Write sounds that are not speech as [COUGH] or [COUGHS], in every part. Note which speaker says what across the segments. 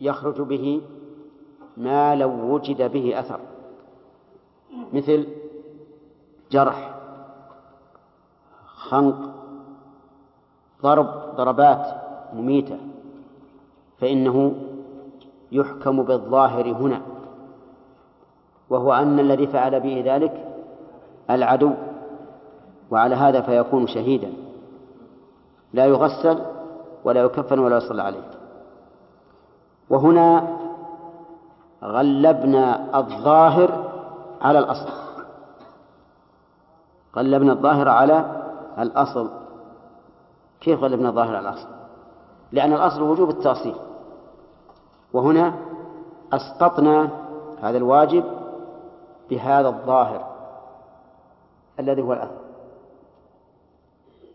Speaker 1: يخرج به ما لو وجد به أثر. مثل جرح خنق ضرب ضربات مميتة فإنه يحكم بالظاهر هنا. وهو أن الذي فعل به ذلك العدو وعلى هذا فيكون شهيدا. لا يغسل ولا يكفن ولا يصلى عليه. وهنا غلبنا الظاهر على الأصل. غلبنا الظاهر على الأصل. كيف غلبنا الظاهر على الأصل؟ لأن الأصل وجوب التأصيل. وهنا أسقطنا هذا الواجب بهذا الظاهر الذي هو الأثر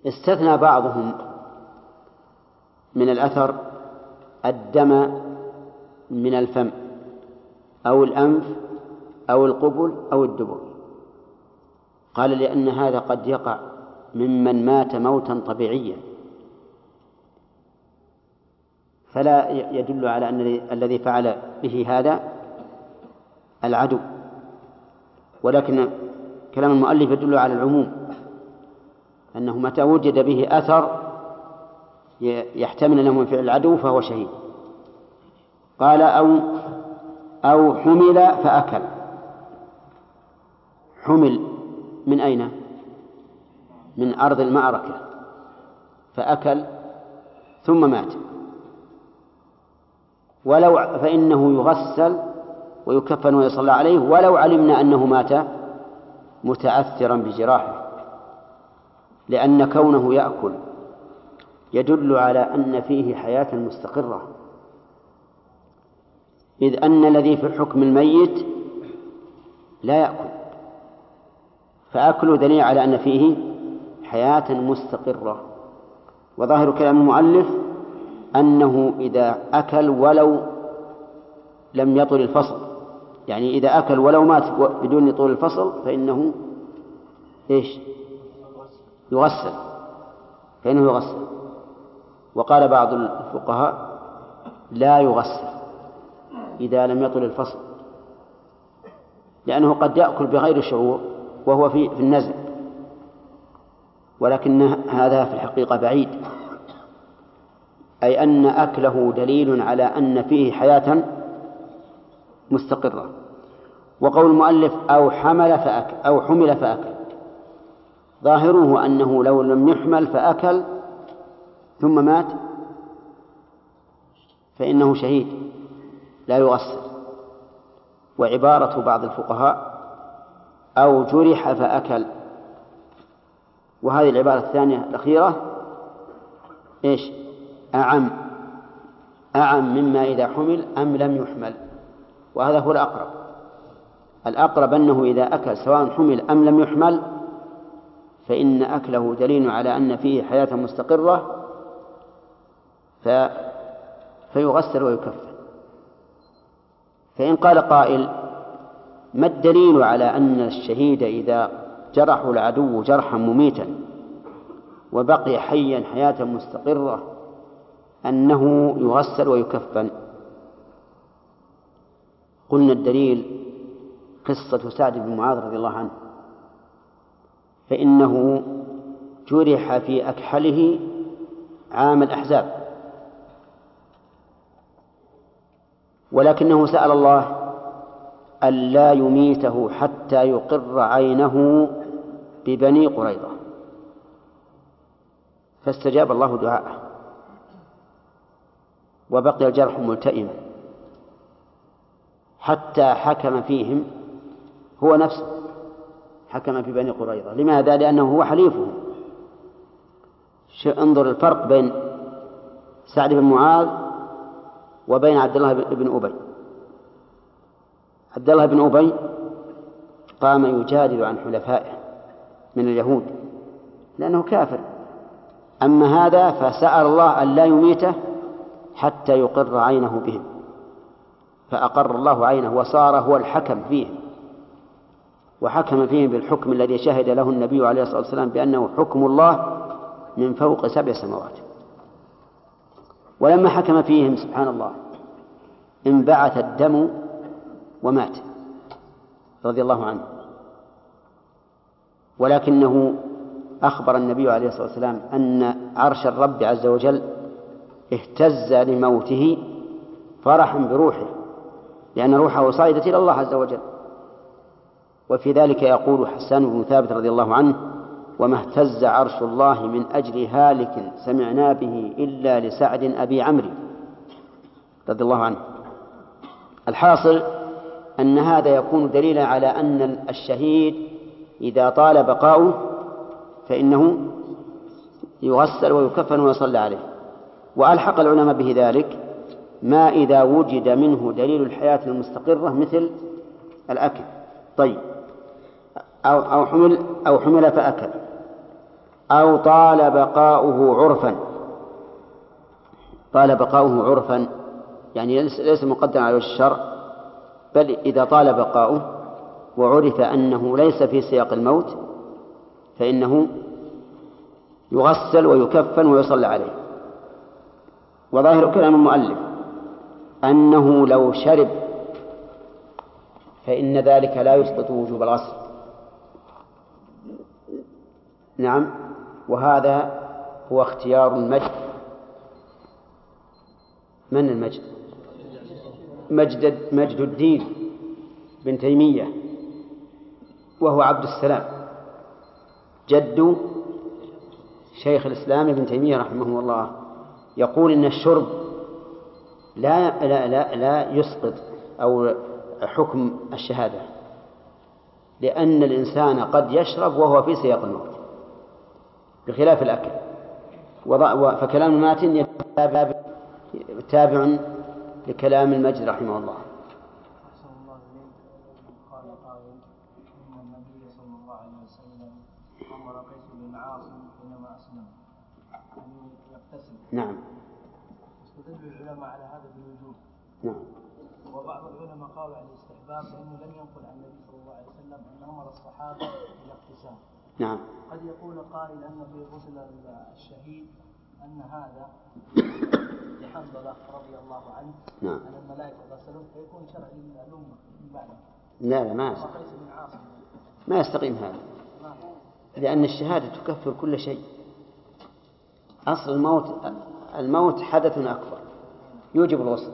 Speaker 1: استثنى بعضهم من الأثر الدم من الفم أو الأنف أو القبل أو الدبر. قال لأن هذا قد يقع ممن مات موتا طبيعيا. فلا يدل على أن الذي فعل به هذا العدو. ولكن كلام المؤلف يدل على العموم. أنه متى وجد به أثر يحتمل أنه من فعل العدو فهو شهيد. قال أو أو حمل فأكل. حمل من أين؟ من أرض المعركة. فأكل ثم مات. ولو فإنه يغسل ويكفن ويصلى عليه ولو علمنا أنه مات متأثرا بجراحه. لأن كونه يأكل يدل على أن فيه حياة مستقرة. إذ أن الذي في حكم الميت لا يأكل. فأكله دليل على أن فيه حياة مستقرة. وظاهر كلام المؤلف أنه إذا أكل ولو لم يطل الفصل. يعني إذا أكل ولو مات بدون طول الفصل فإنه إيش؟ يغسل. فإنه يغسل. وقال بعض الفقهاء لا يغسل. إذا لم يطل الفصل. لأنه قد يأكل بغير شعور وهو في في النزل. ولكن هذا في الحقيقة بعيد. أي أن أكله دليل على أن فيه حياة مستقرة. وقول المؤلف أو حمل فأكل أو حمل فأكل. ظاهره أنه لو لم يحمل فأكل ثم مات فإنه شهيد. لا يغسل وعبارة بعض الفقهاء أو جرح فأكل. وهذه العبارة الثانية الأخيرة إيش؟ أعم. أعم مما إذا حمل أم لم يحمل. وهذا هو الأقرب. الأقرب أنه إذا أكل سواء حمل أم لم يحمل فإن أكله دليل على أن فيه حياة مستقرة ف... فيغسل ويكفر. فإن قال قائل ما الدليل على أن الشهيد إذا جرحه العدو جرحا مميتا وبقي حيا حياة مستقرة أنه يغسل ويكفن؟ قلنا الدليل قصة سعد بن معاذ رضي الله عنه فإنه جرح في أكحله عام الأحزاب. ولكنه سأل الله ألا يميته حتى يقر عينه ببني قريظة. فاستجاب الله دعاءه. وبقي الجرح ملتئما حتى حكم فيهم هو نفسه حكم في بني قريظة. لماذا؟ لأنه هو حليفهم. انظر الفرق بين سعد بن معاذ وبين عبد الله بن أبي. عبد الله بن أبي قام يجادل عن حلفائه من اليهود لأنه كافر. أما هذا فسأل الله أن لا يميته حتى يقر عينه بهم. فأقر الله عينه وصار هو الحكم فيهم وحكم فيهم بالحكم الذي شهد له النبي عليه الصلاة والسلام بأنه حكم الله من فوق سبع سماوات. ولما حكم فيهم سبحان الله انبعث الدم ومات رضي الله عنه. ولكنه أخبر النبي عليه الصلاة والسلام أن عرش الرب عز وجل اهتز لموته فرحا بروحه لأن روحه صعدت إلى الله عز وجل. وفي ذلك يقول حسان بن ثابت رضي الله عنه وما اهتز عرش الله من أجل هالك سمعنا به إلا لسعد أبي عمرو رضي الله عنه. الحاصل أن هذا يكون دليلا على أن الشهيد إذا طال بقاؤه فإنه يغسل ويكفن ويصلى عليه. وألحق العلماء به ذلك ما إذا وجد منه دليل الحياة المستقرة مثل الأكل. طيب أو أو حمل أو حمل فأكل أو طال بقاؤه عرفا. طال بقاؤه عرفا يعني ليس مقدما على الشرع بل إذا طال بقاؤه وعرف أنه ليس في سياق الموت فإنه يغسل ويكفن ويصلى عليه. وظاهر كلام المؤلف أنه لو شرب فإن ذلك لا يسقط وجوب الغسل. نعم. وهذا هو اختيار المجد. من المجد؟ مجد مجد الدين بن تيمية وهو عبد السلام. جد شيخ الإسلام ابن تيمية رحمه الله يقول إن الشرب لا لا لا, لا يسقط أو حكم الشهادة لأن الإنسان قد يشرب وهو في سياق الموت. بخلاف الأكل. فكلام الماتن تابع لكلام المجد رحمه الله. نعم.
Speaker 2: استدل العلماء على هذا بالوجوب.
Speaker 1: نعم.
Speaker 2: وبعض العلماء قالوا على الاستحباب لأنه لم ينقل عن النبي صلى الله عليه وسلم أن أمر الصحابة بالاغتسال
Speaker 1: نعم.
Speaker 2: قد يقول قائل أن في غسل الشهيد أن هذا لحنظلة رضي الله عنه
Speaker 1: نعم.
Speaker 2: أن الملائكة غسلوه فيكون شرع للأمة من بعده.
Speaker 1: لا لا ما
Speaker 2: عاصم.
Speaker 1: ما يستقيم هذا. لأن الشهادة تكفر كل شيء. أصل الموت الموت حدث أكبر. يوجب الغسل.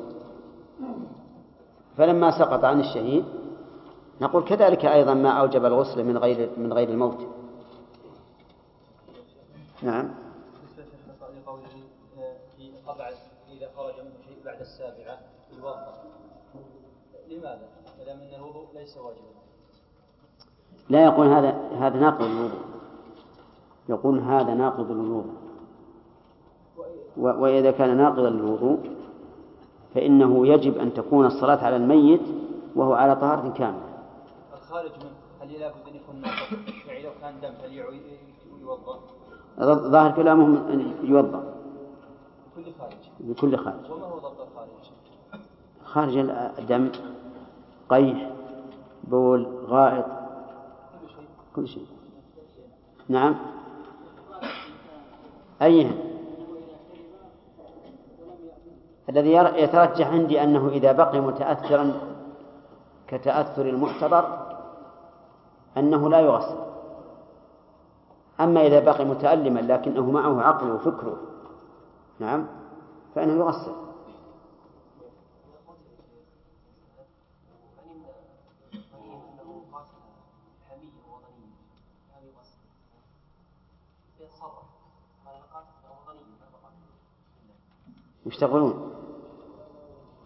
Speaker 1: فلما سقط عن الشهيد نقول كذلك أيضا ما أوجب الغسل من غير من غير الموت. نعم
Speaker 3: لقوله في إذا خرج منه شيء بعد السابعة يوضأ لماذا؟ الوضوء ليس واجبا
Speaker 1: لا يقول هذا هذا ناقض الوضوء يقول هذا ناقض الوضوء وإذا كان ناقضا للوضوء فإنه يجب أن تكون الصلاة على الميت وهو على طهارة كاملة
Speaker 3: الخارج منه هل لابد أن يكون ناقض؟ يعني لو كان دم هل يوضأ؟
Speaker 1: ظاهر كلامهم أن يوضأ
Speaker 3: كل خارج.
Speaker 1: بكل خارج.
Speaker 3: وما هو ضبط الخارج؟
Speaker 1: خارج الدم قيح بول غائط.
Speaker 3: كل شيء.
Speaker 1: كل شيء. نعم. أي الذي ير- يترجح عندي أنه إذا بقي متأثرا كتأثر المحتضر أنه لا يغسل. أما إذا بقي متألما لكنه معه عقله وفكره. نعم؟ فإنه يغسل. يشتغلون.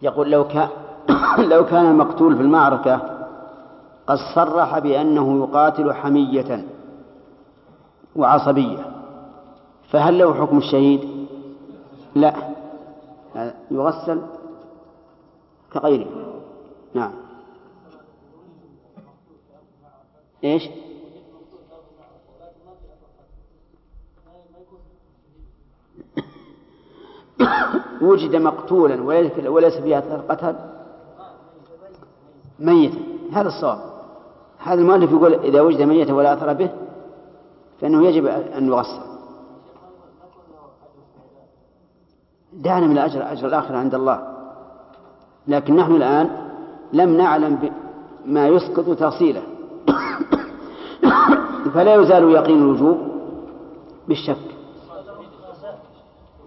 Speaker 1: يقول لو كان [COUGHS] لو كان المقتول في المعركة قد صرح بأنه يقاتل حمية. وعصبية. فهل له حكم الشهيد؟ لا. يغسل كغيره. نعم. إيش؟ [COUGHS] وجد مقتولا وليس وليس فيه اثر قتل ميتا. هذا الصواب. هذا المؤلف يقول إذا وجد ميتا ولا أثر به فإنه يجب أن يغسل. دعنا من الأجر أجر الآخرة عند الله. لكن نحن الآن لم نعلم ما يسقط تأصيله [COUGHS] فلا يزال يقين الوجوب بالشك.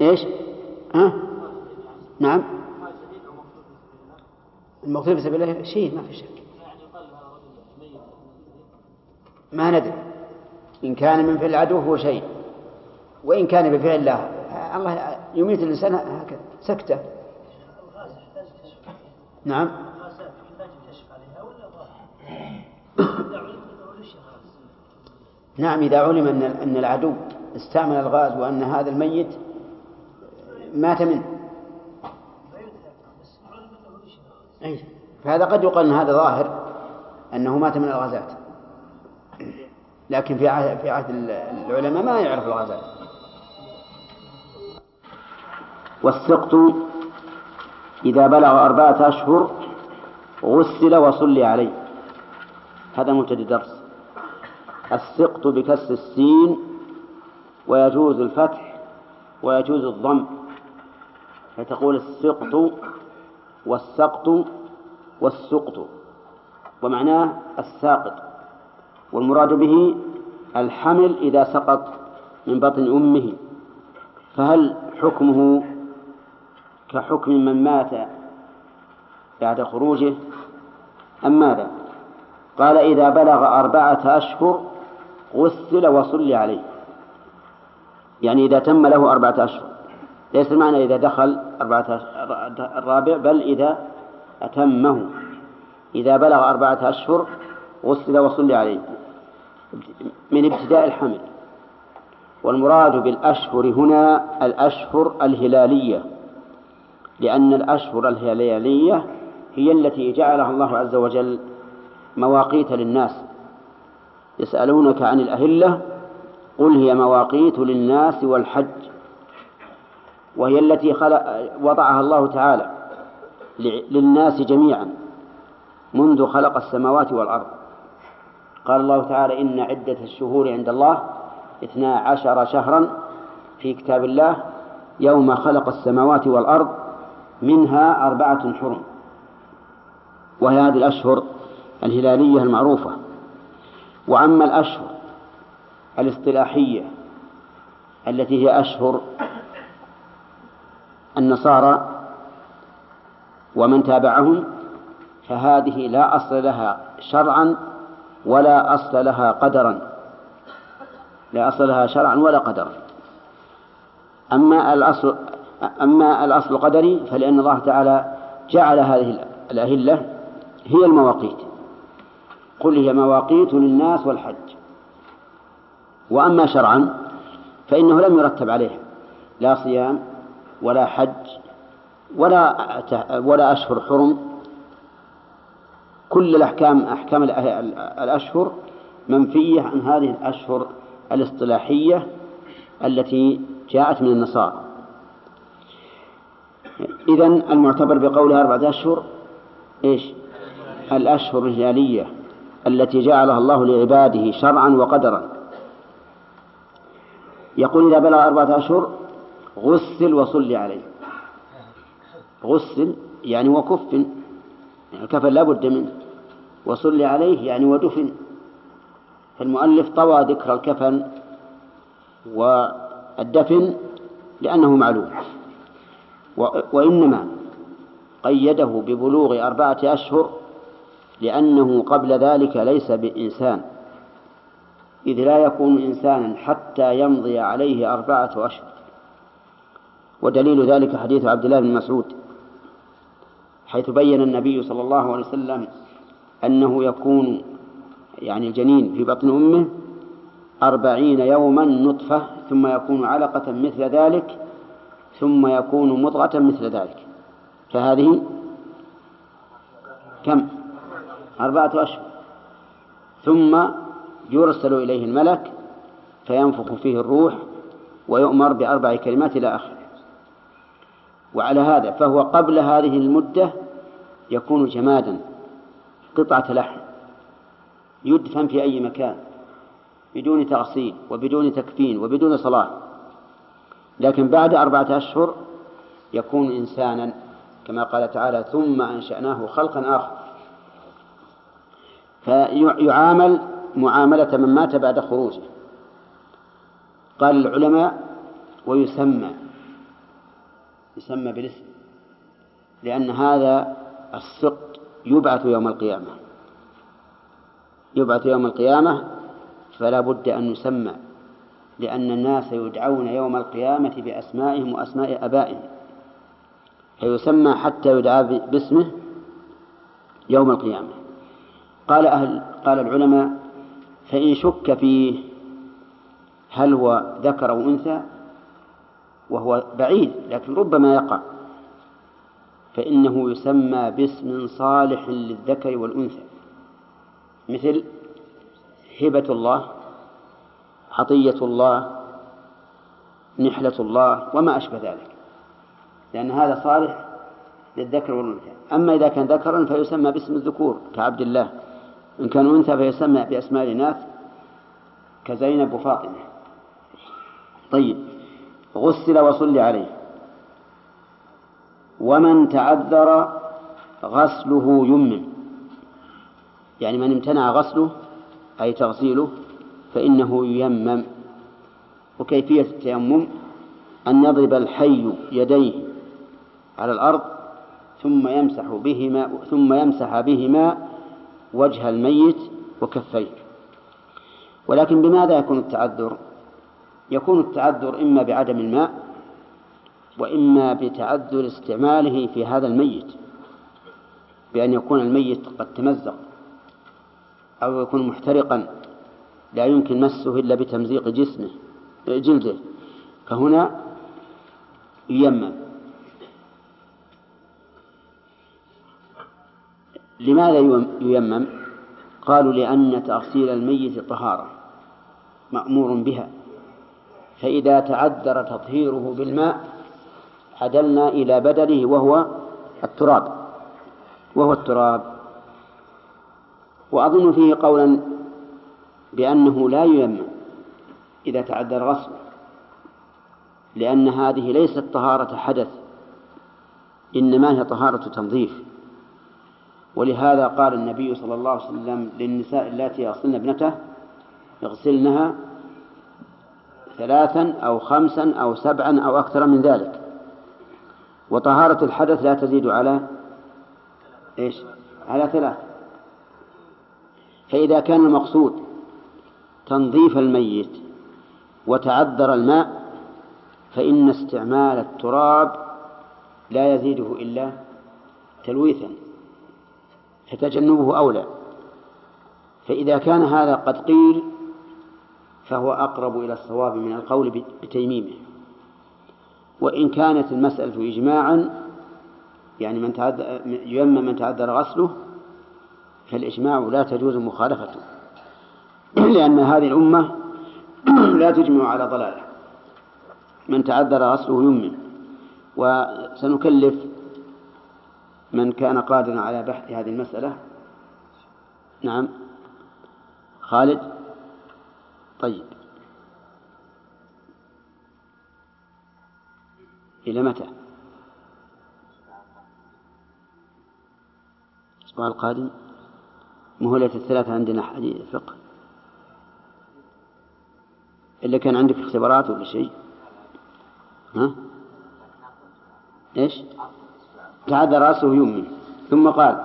Speaker 1: إيش؟ ها؟ نعم. المقصود في سبيل الله؟ شيء ما في شك. ما ندري. إن كان من فعل العدو هو شيء وإن كان بفعل الله الله يميت الإنسان هكذا سكتة. نعم. نعم إذا علم أن أن العدو استعمل الغاز وأن هذا الميت مات منه. أي فهذا قد يقال أن هذا ظاهر أنه مات من الغازات. لكن في عهد في عهد العلماء ما يعرف الغازات والسقط إذا بلغ أربعة أشهر غسل وصلي عليه. هذا مبتدئ درس السقط بكسر السين ويجوز الفتح ويجوز الضم. فتقول السقط والسقط والسقط. ومعناه الساقط. والمراد به الحمل إذا سقط من بطن أمه. فهل حكمه كحكم من مات بعد خروجه؟ أم ماذا؟ قال إذا بلغ أربعة أشهر غسل وصلي عليه. يعني إذا تم له أربعة أشهر. ليس المعنى إذا دخل أربعة الرابع بل إذا أتمه. إذا بلغ أربعة أشهر غسل وصلي عليه. من ابتداء الحمل. والمراد بالأشهر هنا الأشهر الهلالية. لأن الأشهر الهلالية هي التي جعلها الله عز وجل مواقيت للناس. يسألونك عن الأهلة قل هي مواقيت للناس والحج. وهي التي خلق وضعها الله تعالى للناس جميعا منذ خلق السماوات والأرض. قال الله تعالى إن عدة الشهور عند الله اثنا عشر شهرا في كتاب الله يوم خلق السماوات والأرض منها أربعة حرم. وهي هذه الأشهر الهلالية المعروفة. وأما الأشهر الاصطلاحية التي هي أشهر النصارى ومن تابعهم فهذه لا أصل لها شرعا ولا أصل لها قدرا. لا أصل لها شرعا ولا قدرا. أما الأصل أما الأصل قدري فلأن الله تعالى جعل هذه الأهلة هي المواقيت. قل هي مواقيت للناس والحج. وأما شرعا فإنه لم يرتب عليه لا صيام ولا حج ولا ولا أشهر حرم كل الأحكام أحكام الأشهر منفية عن هذه الأشهر الاصطلاحية التي جاءت من النصارى. إذن المعتبر بقولها أربعة أشهر إيش؟ الأشهر الهلالية التي جعلها الله لعباده شرعا وقدرا. يقول إذا بلغ أربعة أشهر غسل وصلي عليه. غسل يعني وكفن الكفن لا بد منه. وصلي عليه يعني ودفن. فالمؤلف طوى ذكر الكفن والدفن لأنه معلوم. وإنما قيده ببلوغ أربعة أشهر لأنه قبل ذلك ليس بإنسان. إذ لا يكون إنسانا حتى يمضي عليه أربعة أشهر. ودليل ذلك حديث عبد الله بن مسعود. حيث بين النبي صلى الله عليه وسلم أنه يكون يعني الجنين في بطن أمه أربعين يوما نطفة ثم يكون علقة مثل ذلك ثم يكون مضغة مثل ذلك. فهذه كم؟ أربعة أشهر. ثم يرسل إليه الملك فينفخ فيه الروح ويؤمر بأربع كلمات إلى آخره. وعلى هذا فهو قبل هذه المدة يكون جمادا قطعة لحم يدفن في أي مكان بدون تغسيل وبدون تكفين وبدون صلاة. لكن بعد أربعة أشهر يكون إنسانا كما قال تعالى ثم أنشأناه خلقا آخر فيعامل معاملة من مات بعد خروجه. قال العلماء ويسمى يسمى بالاسم لأن هذا السقط يبعث يوم القيامة. يبعث يوم القيامة فلا بد أن يسمى لأن الناس يدعون يوم القيامة بأسمائهم وأسماء آبائهم. فيسمى حتى يدعى باسمه يوم القيامة. قال أهل قال العلماء فإن شك فيه هل هو ذكر أو أنثى وهو بعيد لكن ربما يقع. فإنه يسمى باسم صالح للذكر والأنثى. مثل هبة الله عطية الله نحلة الله وما أشبه ذلك. لأن هذا صالح للذكر والأنثى. أما إذا كان ذكرا فيسمى باسم الذكور كعبد الله. إن كان أنثى فيسمى بأسماء الإناث كزينب وفاطمة. طيب غسل وصلي عليه. ومن تعذر غسله يمم يعني من امتنع غسله أي تغسيله فإنه ييمم. وكيفية التيمم؟ أن يضرب الحي يديه على الأرض ثم يمسح بهما ثم يمسح بهما وجه الميت وكفيه. ولكن بماذا يكون التعذر؟ يكون التعذر إما بعدم الماء وإما بتعذر استعماله في هذا الميت بأن يكون الميت قد تمزق أو يكون محترقا لا يمكن مسه إلا بتمزيق جسمه جلده. فهنا ييمم. لماذا ييمم؟ قالوا لأن تغسيل الميت طهارة مأمور بها فإذا تعذر تطهيره بالماء عدلنا إلى بدله وهو التراب وهو التراب. وأظن فيه قولا بأنه لا ييمم إذا تعذر غسله لأن هذه ليست طهارة حدث إنما هي طهارة تنظيف. ولهذا قال النبي صلى الله عليه وسلم للنساء اللاتي يغسلن ابنته يغسلنها ثلاثا أو خمسا أو سبعا أو أكثر من ذلك. وطهارة الحدث لا تزيد على إيش؟ على ثلاث. فإذا كان المقصود تنظيف الميت وتعذر الماء فإن استعمال التراب لا يزيده إلا تلويثا فتجنبه أولى. فإذا كان هذا قد قيل فهو أقرب إلى الصواب من القول بتيميمه. وإن كانت المسألة إجماعا يعني من تعذر يمم من تعذر غسله فالإجماع لا تجوز مخالفته. [CLEARS THROAT] لأن هذه الأمة [CLEARS THROAT] لا تجمع على ضلالة. من تعذر غسله يمم وسنكلف من كان قادرا على بحث هذه المسألة. نعم. خالد؟ طيب. إلى متى؟ الأسبوع القادم مهلة الثلاثة عندنا حديث فقه إلا كان عندك اختبارات ولا شيء ها؟ إيش؟ تعذر رأسه يمي ثم قال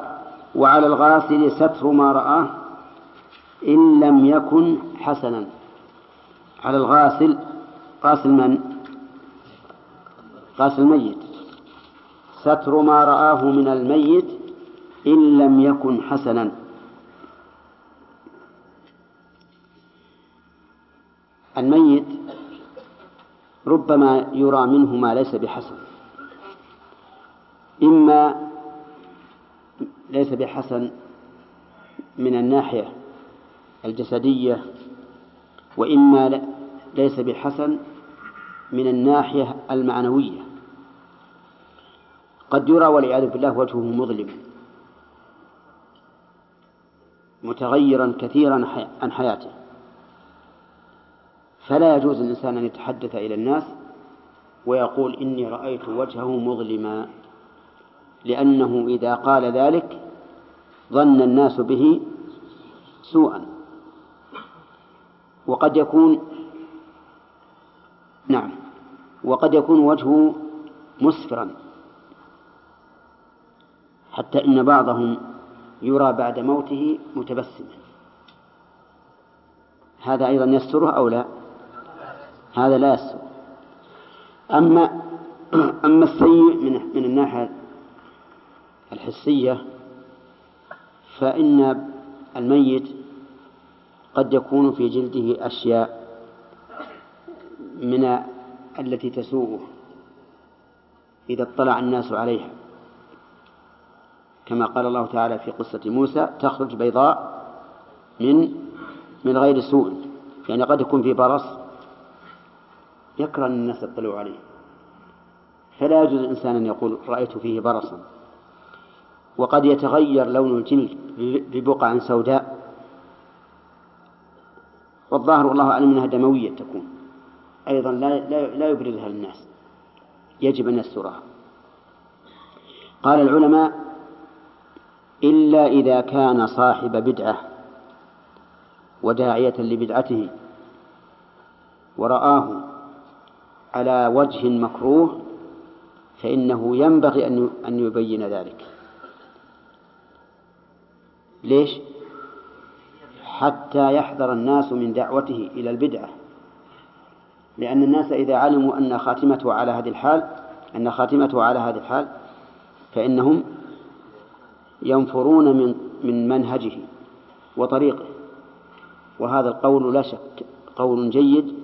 Speaker 1: وعلى الغاسل ستر ما رآه إن لم يكن حسنا على الغاسل غاسل من؟ غاسل الميت. ستر ما رآه من الميت إن لم يكن حسنا. الميت ربما يرى منه ما ليس بحسن. إما ليس بحسن من الناحية الجسدية وإما ليس بحسن من الناحية المعنوية. قد يرى والعياذ بالله وجهه مظلم. متغيرا كثيرا عن حياته. فلا يجوز للإنسان أن يتحدث إلى الناس ويقول إني رأيت وجهه مظلما لأنه إذا قال ذلك ظن الناس به سوءا. وقد يكون نعم وقد يكون وجهه مسفرا. حتى إن بعضهم يرى بعد موته متبسما. هذا أيضا يستره أو لا؟ هذا لا يستر أما [CLEARS THROAT] أما السيء من من الناحية الحسية فإن الميت قد يكون في جلده أشياء من التي تسوءه إذا اطلع الناس عليها. كما قال الله تعالى في قصة موسى تخرج بيضاء من من غير سوء. يعني قد يكون في برص يكره أن الناس يطلعوا عليه. فلا يجوز الإنسان أن يقول رأيت فيه برصا. وقد يتغير لون الجلد ببقع سوداء. والظاهر والله أعلم أنها دموية تكون. أيضا لا لا, يبرزها للناس. يجب أن يسترها. قال العلماء إلا إذا كان صاحب بدعة وداعية لبدعته. ورآه على وجه مكروه فإنه ينبغي أن يبين ذلك. ليش؟ حتى يحذر الناس من دعوته إلى البدعة. لأن الناس إذا علموا أن خاتمته على هذه الحال أن خاتمته على هذه الحال فإنهم ينفرون من من منهجه وطريقه وهذا القول لا شك قول جيد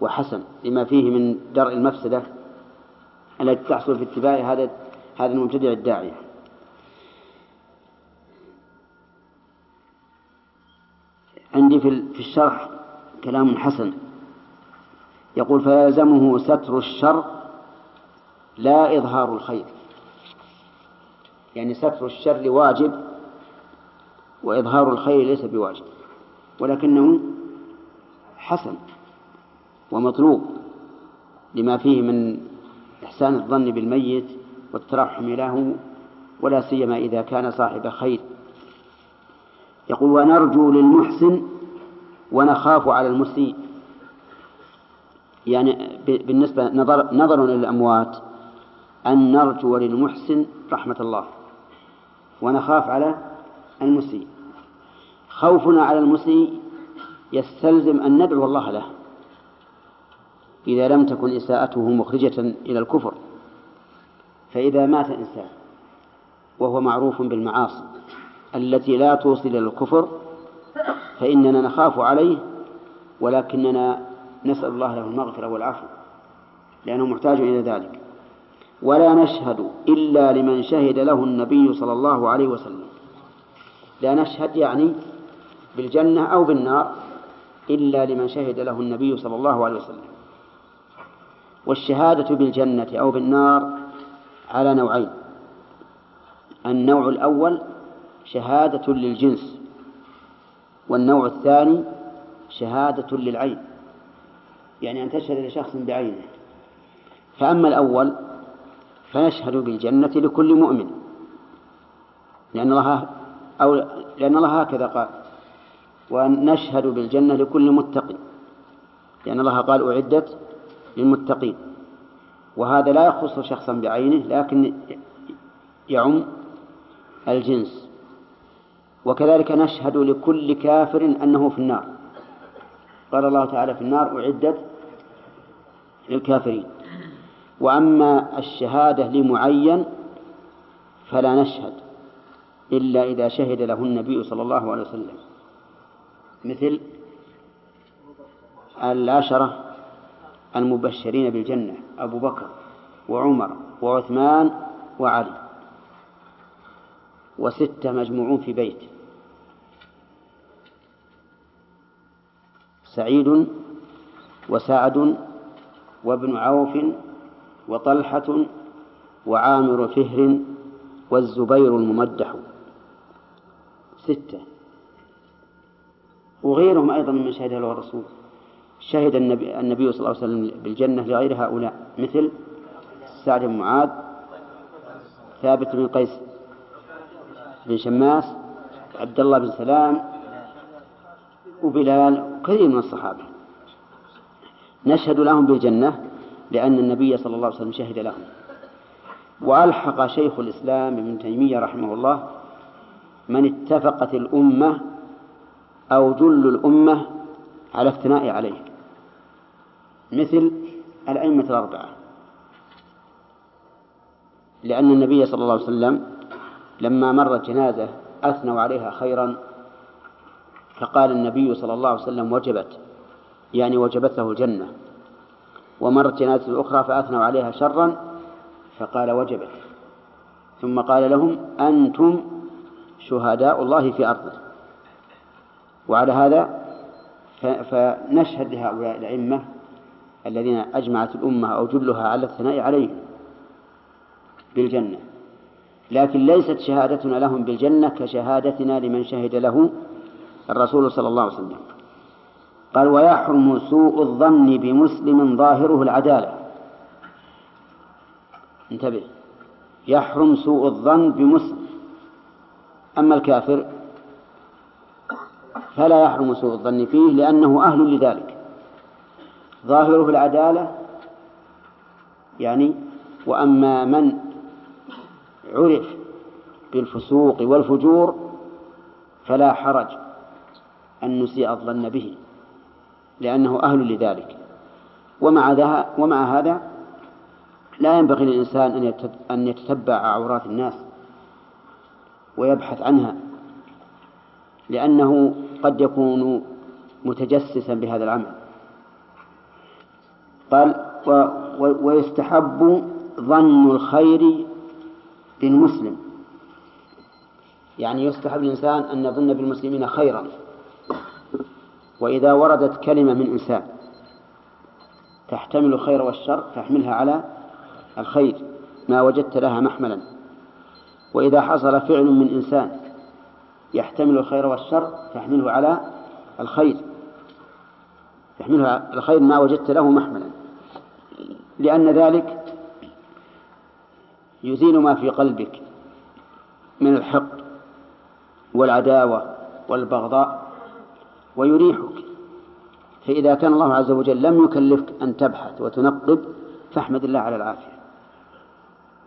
Speaker 1: وحسن لما فيه من درء المفسدة التي تحصل في اتباع هذا هذا المبتدع الداعية. عندي في الشرح كلام حسن يقول فيلزمه ستر الشر لا إظهار الخير. يعني ستر الشر واجب وإظهار الخير ليس بواجب ولكنه حسن ومطلوب لما فيه من إحسان الظن بالميت والترحم له ولا سيما إذا كان صاحب خير. يقول ونرجو للمحسن ونخاف على المسيء. يعني بالنسبة نظر نظر للأموات أن نرجو للمحسن رحمة الله. ونخاف على المسيء. خوفنا على المسيء يستلزم أن ندعو الله له إذا لم تكن إساءته مخرجة إلى الكفر. فإذا مات إنسان وهو معروف بالمعاصي التي لا توصل إلى الكفر فإننا نخاف عليه ولكننا نسأل الله له المغفرة والعفو لأنه محتاج إلى ذلك. ولا نشهد إلا لمن شهد له النبي صلى الله عليه وسلم. لا نشهد يعني بالجنة أو بالنار إلا لمن شهد له النبي صلى الله عليه وسلم. والشهادة بالجنة أو بالنار على نوعين. النوع الأول شهادة للجنس والنوع الثاني شهادة للعين. يعني أن تشهد لشخص بعينه. فأما الأول فنشهد بالجنة لكل مؤمن. لأن الله أو لأن الله هكذا قال ونشهد بالجنة لكل متقي. لأن الله قال أعدت للمتقين. وهذا لا يخص شخصا بعينه لكن يعم الجنس. وكذلك نشهد لكل كافر أنه في النار. قال الله تعالى في النار أعدت للكافرين. وأما الشهادة لمعين فلا نشهد إلا إذا شهد له النبي صلى الله عليه وسلم. مثل العشرة المبشرين بالجنة أبو بكر وعمر وعثمان وعلي وستة مجموعون في بيت. سعيد وسعد وابن عوف وطلحة وعامر فهر والزبير الممدح. ستة. وغيرهم أيضا من شهد له الرسول. شهد النبي, النبي صلى الله عليه وسلم بالجنة لغير هؤلاء. مثل سعد بن معاذ ثابت بن قيس بن شماس عبد الله بن سلام وبلال وكثير من الصحابة. نشهد لهم بالجنة لأن النبي صلى الله عليه وسلم شهد لهم وألحق شيخ الإسلام ابن تيمية رحمه الله من اتفقت الأمة أو جل الأمة على الثناء عليه. مثل الأئمة الأربعة. لأن النبي صلى الله عليه وسلم لما مرت جنازة أثنوا عليها خيرا فقال النبي صلى الله عليه وسلم وجبت يعني وجبت له الجنة. ومرت جنازة أخرى فأثنوا عليها شرا فقال وجبت. ثم قال لهم أنتم شهداء الله في أرضه. وعلى هذا فنشهد لهؤلاء الأئمة الذين أجمعت الأمة أو جلها على الثناء عليهم بالجنة. لكن ليست شهادتنا لهم بالجنة كشهادتنا لمن شهد له الرسول صلى الله عليه وسلم. قال ويحرم سوء الظن بمسلم ظاهره العدالة. انتبه. يحرم سوء الظن بمسلم. أما الكافر فلا يحرم سوء الظن فيه لأنه أهل لذلك. ظاهره العدالة يعني وأما من عرف بالفسوق والفجور فلا حرج أن نسيء الظن به. لأنه أهل لذلك. ومع, ذا ومع هذا لا ينبغي للإنسان أن يتتبع عورات الناس ويبحث عنها لأنه قد يكون متجسسا بهذا العمل. قال و ويستحب ظن الخير بالمسلم. يعني يستحب الإنسان أن يظن بالمسلمين خيرا. وإذا وردت كلمة من إنسان تحتمل الخير والشر فاحملها على الخير ما وجدت لها محملا. وإذا حصل فعل من إنسان يحتمل الخير والشر فاحمله على الخير. تحمله على الخير ما وجدت له محملا. لأن ذلك يزيل ما في قلبك من الحقد والعداوة والبغضاء ويريحك. فإذا كان الله عز وجل لم يكلفك أن تبحث وتنقب فاحمد الله على العافية.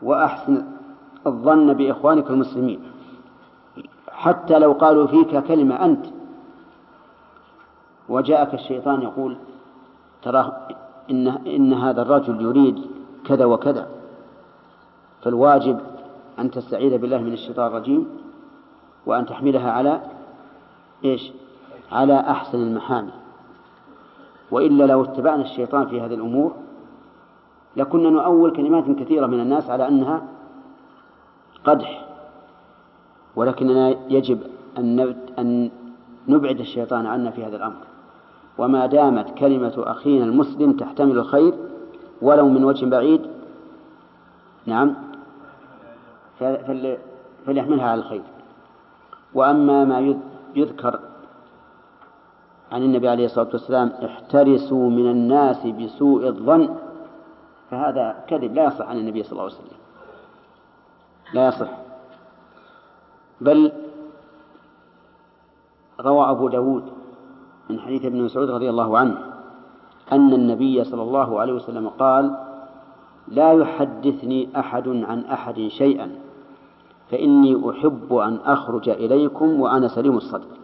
Speaker 1: وأحسن الظن بإخوانك المسلمين. حتى لو قالوا فيك كلمة أنت وجاءك الشيطان يقول ترى إن, إن هذا الرجل يريد كذا وكذا. فالواجب أن تستعيذ بالله من الشيطان الرجيم وأن تحملها على إيش؟ على أحسن المحامي. وإلا لو اتبعنا الشيطان في هذه الأمور لكنا نؤول كلمات كثيرة من الناس على أنها قدح. ولكننا يجب أن نبعد الشيطان عنا في هذا الأمر. وما دامت كلمة أخينا المسلم تحتمل الخير ولو من وجه بعيد نعم فليحملها على الخير. وأما ما يذكر عن النبي عليه الصلاة والسلام احترسوا من الناس بسوء الظن. فهذا كذب لا يصح عن النبي صلى الله عليه وسلم. لا يصح. بل روى أبو داود من حديث ابن مسعود رضي الله عنه أن النبي صلى الله عليه وسلم قال لا يحدثني أحد عن أحد شيئا فإني أحب أن أخرج إليكم وأنا سليم الصدر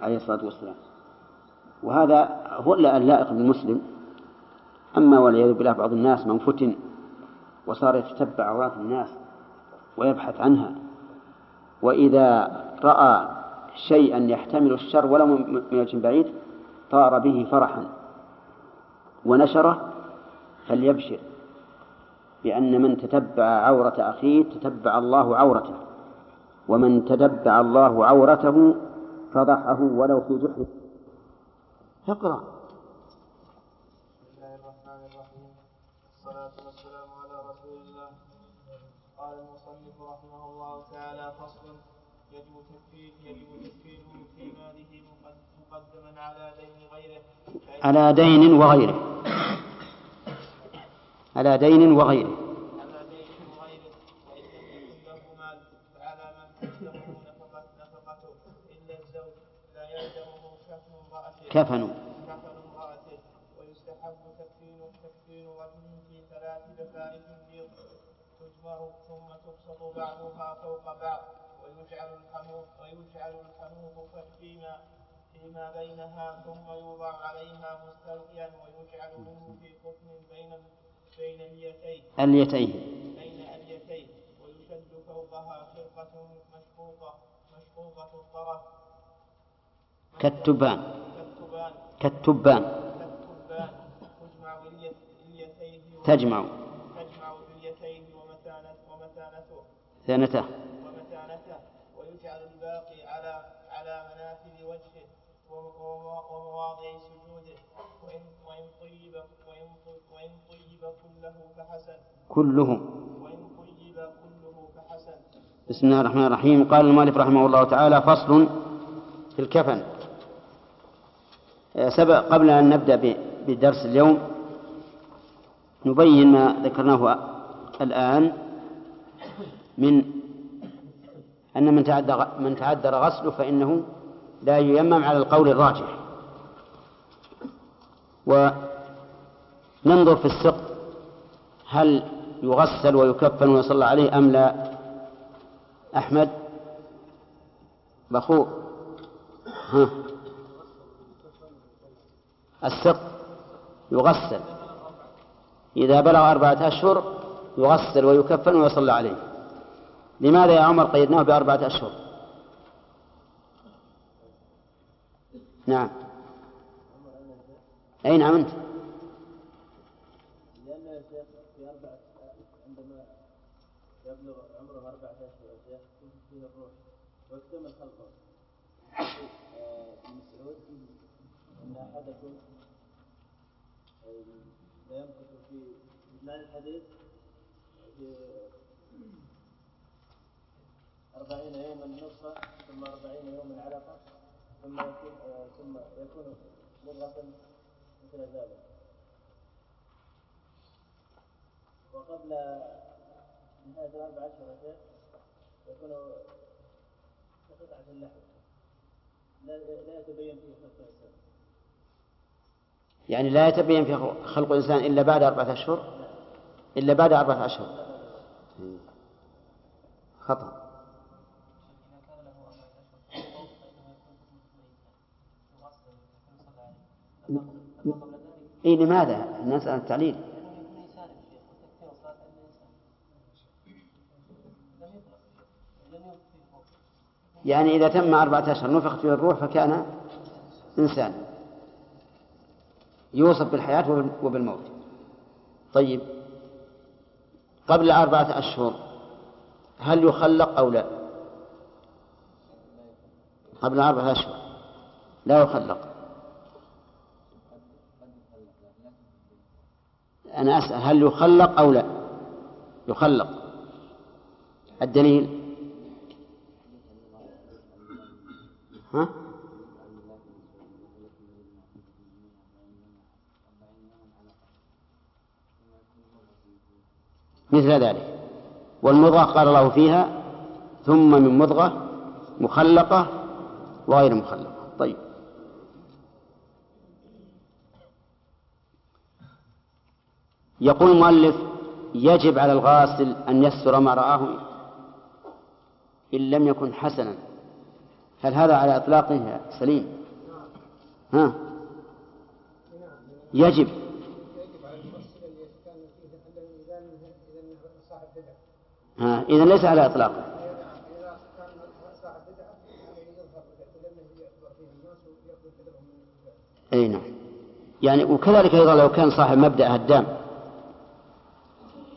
Speaker 1: عليه الصلاة والسلام. وهذا هو اللائق بالمسلم. أما والعياذ بالله بعض الناس من فتن وصار يتتبع عورات الناس ويبحث عنها وإذا رأى شيئا يحتمل الشر ولو من وجه بعيد طار به فرحا ونشره فليبشر بأن من تتبع عورة أخيه تتبع الله عورته ومن تتبع الله عورته فضحه ولو في جحر اقرأ.
Speaker 4: بسم الله الرحمن الرحيم. والسلام على رسول الله قال المصنف رحمه الله تعالى فصل يجب تكفير يجب تكفيره في ماله مقدما على دين غيره
Speaker 1: على دين وغيره. على دين وغيره
Speaker 4: على دين غيره من تلزمه نفقة نفقته إلا الزوج لا يلزمه كفن امرأته
Speaker 1: كفن
Speaker 4: كفن امرأته ويستحب تكفين في ثلاث بيض ثم تبسط بعضها فوق بعض ويجعل ويجعل فيما فيما بينها ثم يوضع عليها مستلقيا ويجعل منه في قطن بين بين اليتين
Speaker 1: اليتين
Speaker 4: بين اليتين ويشد فوقها خرقة مشقوقة مشقوقة الطرف
Speaker 1: كالتبان.
Speaker 4: كالتبان. تجمع.
Speaker 1: تجمع
Speaker 4: ومتانة ومتانته
Speaker 1: ثانته
Speaker 4: ومتانته ويجعل الباقي على على منافذ وجهه وم- وم- ومواضع سجوده وإن وإن طيب وإن وإن طيب كله فحسن
Speaker 1: كله
Speaker 4: وإن طيب كله فحسن
Speaker 1: بسم الله الرحمن الرحيم. قال المؤلف رحمه الله تعالى فصل في الكفن. سبق قبل أن نبدأ بدرس اليوم نبين ما ذكرناه الآن من أن من تعذر من تعذر غسله فإنه لا ييمم على القول الراجح. وننظر في السقط هل يغسل ويكفن ويصلى عليه أم لا؟ أحمد بخور. ها؟ السقط يغسل. إذا بلغ أربعة أشهر يغسل ويكفن ويصلى عليه. لماذا يا عمر قيدناه بأربعة أشهر؟ نعم. أي نعم أنت
Speaker 3: شيخ في عندما يبلغ عمره أربعة أشهر يا شيخ الروح. خلقه. آه، ابن أن أحدكم لا يمكث في معنى الحديث أربعين يوما نطفة ثم أربعين يوما علقة ثم يكون آه، ثم يكون مضغة مثل ذلك. وقبل نهاية الأربع شيخ يكون كقطعة اللحم لا يتبين فيه خلق الإنسان
Speaker 1: يعني لا يتبين في خلق الإنسان إلا بعد أربعة أشهر إلا بعد أربعة أشهر. خطأ. إيه لماذا؟ التعليل
Speaker 2: ينفخ فيه فوق
Speaker 1: يعني إذا تم أربعة أشهر نفخت فيه الروح فكان إنسان. يوصف بالحياة وبال- وبالموت. طيب. قبل أربعة أشهر هل يخلق أو لا؟ قبل أربعة أشهر. لا يخلق. أنا أسأل هل يخلق أو لا؟ يخلق. الدليل؟ ها؟ مثل ذلك. والمضغة قال الله فيها ثم من مضغة مخلقة وغير مخلقة. طيب. يقول المؤلف يجب على الغاسل أن يستر ما رآه إن لم يكن حسنا. هل هذا على إطلاقه سليم؟ ها؟ يجب. إذا ليس على إطلاقه أي نعم. يعني وكذلك أيضا لو كان صاحب مبدأ هدام.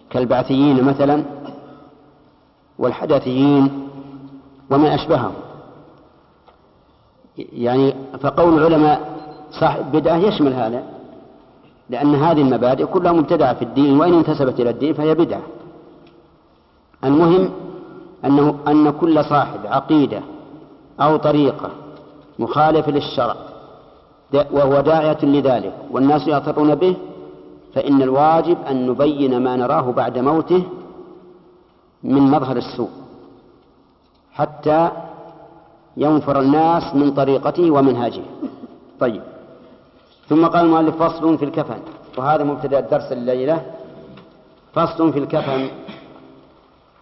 Speaker 1: كالبعثيين مثلا والحدثيين وما أشبههم. يعني فقول العلماء صاحب بدعة يشمل هذا لأن هذه المبادئ كلها مبتدعة في الدين وإن انتسبت إلى الدين فهي بدعة. المهم أنه أن كل صاحب عقيدة أو طريقة مخالف للشرع وهو داعية لذلك والناس يعترون به فإن الواجب أن نبين ما نراه بعد موته من مظهر السوء حتى ينفر الناس من طريقته ومنهاجه. طيب. ثم قال المؤلف فصل في الكفن وهذا مبتدأ الدرس الليلة. فصل في الكفن.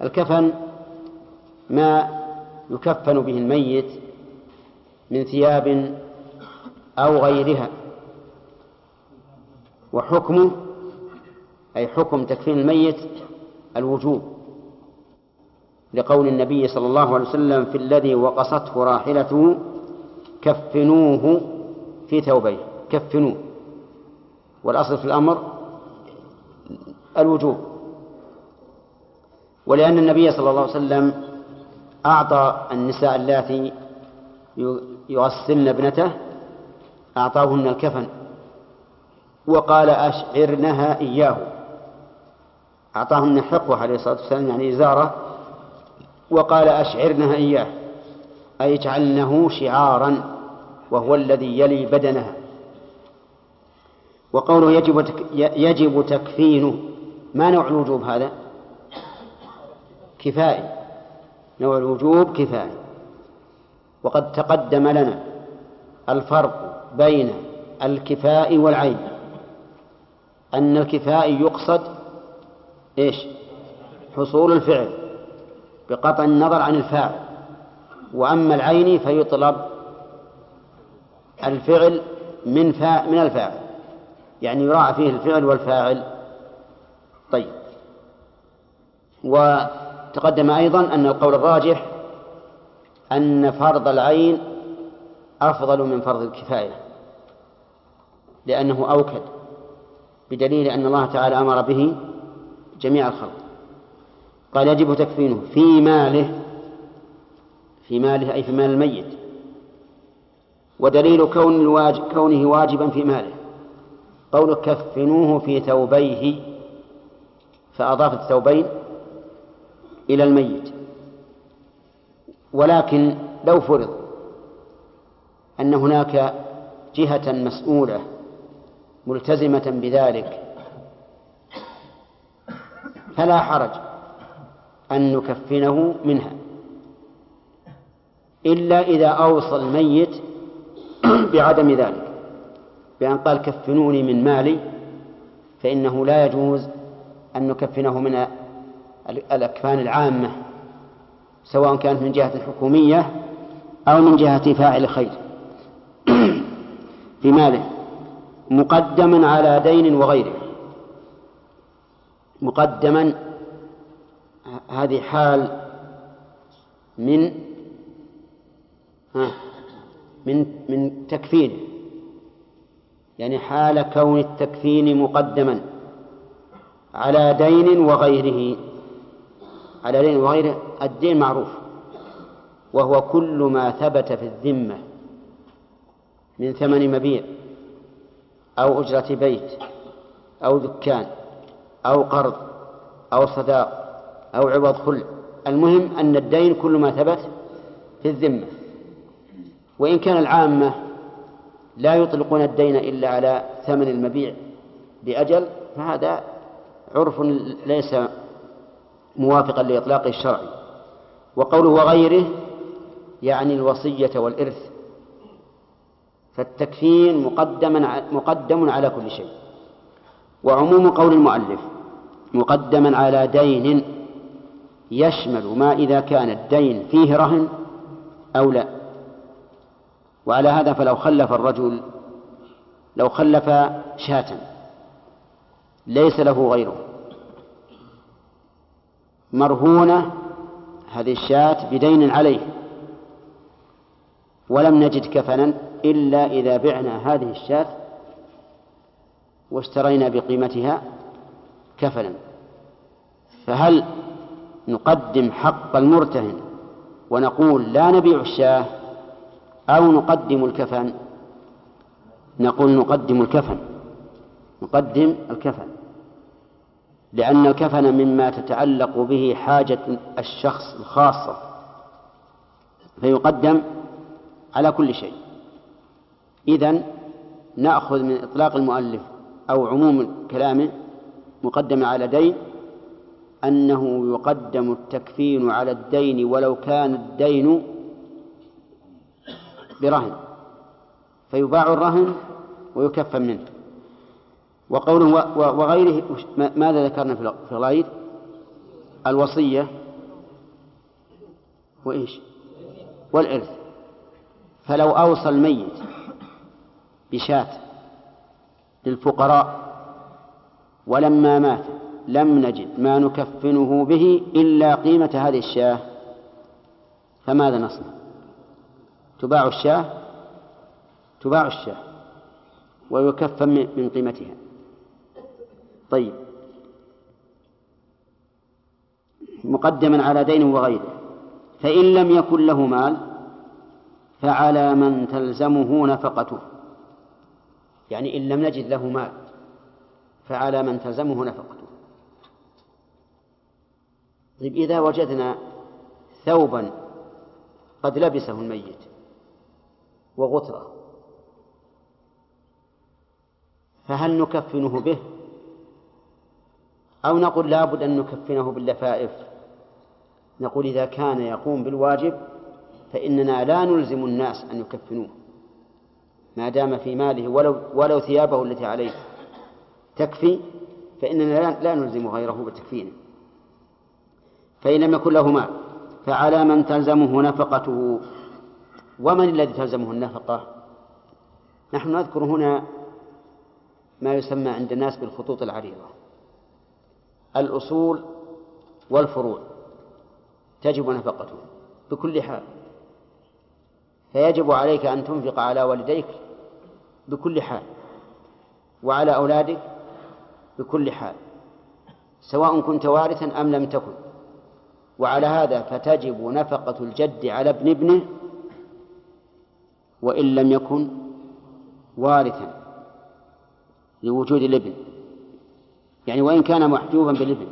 Speaker 1: الكفن ما يكفن به الميت من ثياب أو غيرها. وحكمه أي حكم تكفين الميت الوجوب. لقول النبي صلى الله عليه وسلم في الذي وقصته راحلته كفنوه في ثوبيه. كفنوه. والأصل في الأمر الوجوب. ولأن النبي صلى الله عليه وسلم أعطى النساء اللاتي يغسلن ابنته أعطاهن الكفن وقال أشعرنها إياه. أعطاهن حقوة عليه الصلاة والسلام يعني إزارة وقال أشعرنها إياه. أي اجعلنه شعارا وهو الذي يلي بدنها. وقوله يجب يجب تكفينه. ما نوع الوجوب هذا؟ كفائي. نوع الوجوب كفائي. وقد تقدم لنا الفرق بين الكفاء والعين. أن الكفاء يقصد إيش؟ حصول الفعل بقطع النظر عن الفاعل. وأما العين فيطلب الفعل من فا من الفاعل. يعني يراعى فيه الفعل والفاعل. طيب. وتقدم أيضا أن القول الراجح أن فرض العين أفضل من فرض الكفاية لأنه أوكد بدليل أن الله تعالى أمر به جميع الخلق. قال يجب تكفينه في ماله في ماله أي في مال الميت. ودليل كون الواجب كونه واجبا في ماله. قول كفنوه في ثوبيه فأضاف الثوبين إلى الميت. ولكن لو فرض أن هناك جهة مسؤولة ملتزمة بذلك فلا حرج أن نكفنه منها. إلا إذا أوصى الميت [CLEARS THROAT] بعدم ذلك بأن قال كفنوني من مالي فإنه لا يجوز أن نكفنه من الأكفان العامة سواء كانت من جهة حكومية أو من جهة فاعل خير. [CLEARS THROAT] في ماله مقدما على دين وغيره. مقدما هذه حال من من من تكفين. يعني حال كون التكفين مقدما على دين وغيره. على دين وغيره الدين معروف. وهو كل ما ثبت في الذمة من ثمن مبيع أو أجرة بيت أو دكان أو قرض أو صداق أو عوض خلع المهم أن الدين كل ما ثبت في الذمة. وإن كان العامة لا يطلقون الدين إلا على ثمن المبيع بأجل فهذا عرف ليس موافقا لإطلاق الشرع. وقوله وغيره يعني الوصية والإرث. فالتكفين مقدم مقدم على كل شيء. وعموم قول المؤلف مقدما على دين يشمل ما إذا كان الدين فيه رهن أو لا. وعلى هذا فلو خلف الرجل لو خلف شاة ليس له غيره. مرهونة هذه الشاة بدين عليه. ولم نجد كفنا إلا إذا بعنا هذه الشاة واشترينا بقيمتها كفنا. فهل نقدم حق المرتهن ونقول لا نبيع الشاة أو نقدم الكفن؟ نقول نقدم الكفن. نقدم الكفن. لأن الكفن مما تتعلق به حاجة الشخص الخاصة. فيقدم على كل شيء. إذن نأخذ من إطلاق المؤلف أو عموم كلامه مقدمة على دين أنه يقدم التكفين على الدين ولو كان الدين برهن. فيباع الرهن ويكفن منه. وقوله وغيره ماذا ذكرنا في الغير؟ الوصية وإيش؟ والإرث. فلو أوصى الميت بشاة للفقراء ولما مات لم نجد ما نكفنه به إلا قيمة هذه الشاة فماذا نصنع؟ تباع الشاة؟ تباع الشاة ويكفن من قيمتها. طيب. مقدما على دين وغيره. فإن لم يكن له مال فعلى من تلزمه نفقته. يعني إن لم نجد له مال فعلى من تلزمه نفقته. طيب إذا وجدنا ثوبا قد لبسه الميت وغترة فهل نكفنه به؟ أو نقول لابد أن نكفنه باللفائف. نقول إذا كان يقوم بالواجب فإننا لا نلزم الناس أن يكفنوه. ما دام في ماله ولو ولو ثيابه التي عليه تكفي فإننا لا نلزم غيره بتكفينه. فإن لم يكن له مال فعلى من تلزمه نفقته. ومن الذي تلزمه النفقة؟ نحن نذكر هنا ما يسمى عند الناس بالخطوط العريضة. الأصول والفروع تجب نفقته بكل حال فيجب عليك أن تنفق على والديك بكل حال وعلى أولادك بكل حال سواء كنت وارثا أم لم تكن وعلى هذا فتجب نفقة الجد على ابن ابنه وإن لم يكن وارثا لوجود الابن يعني وإن كان محجوبا بالابن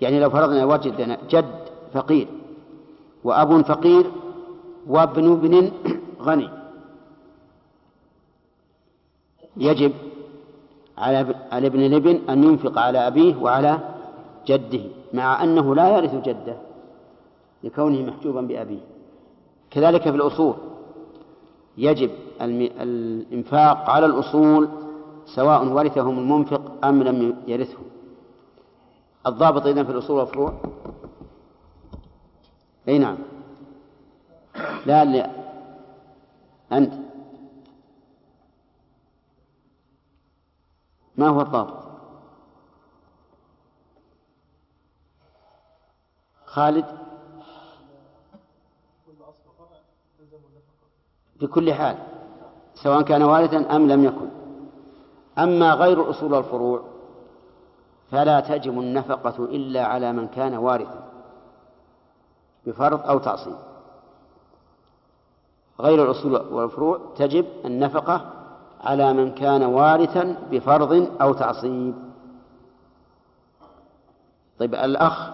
Speaker 1: يعني لو فرضنا وجدنا جد فقير وأب فقير وابن ابن غني يجب على على ابن الابن أن ينفق على أبيه وعلى جده مع أنه لا يرث جده لكونه محجوبا بأبيه. كذلك في الأصول يجب الإنفاق على الأصول سواء ورثهم المنفق أم لم يرثه الضابط إذن في الأصول والفروع؟ أي نعم. لا لا. أنت. ما هو الضابط؟ خالد؟ بكل حال سواء كان وارثا أم لم يكن. أما غير الأصول والفروع فلا تجب النفقة إلا على من كان وارثا بفرض أو تعصيب. غير الأصول والفروع تجب النفقة على من كان وارثا بفرض أو تعصيب. طيب الأخ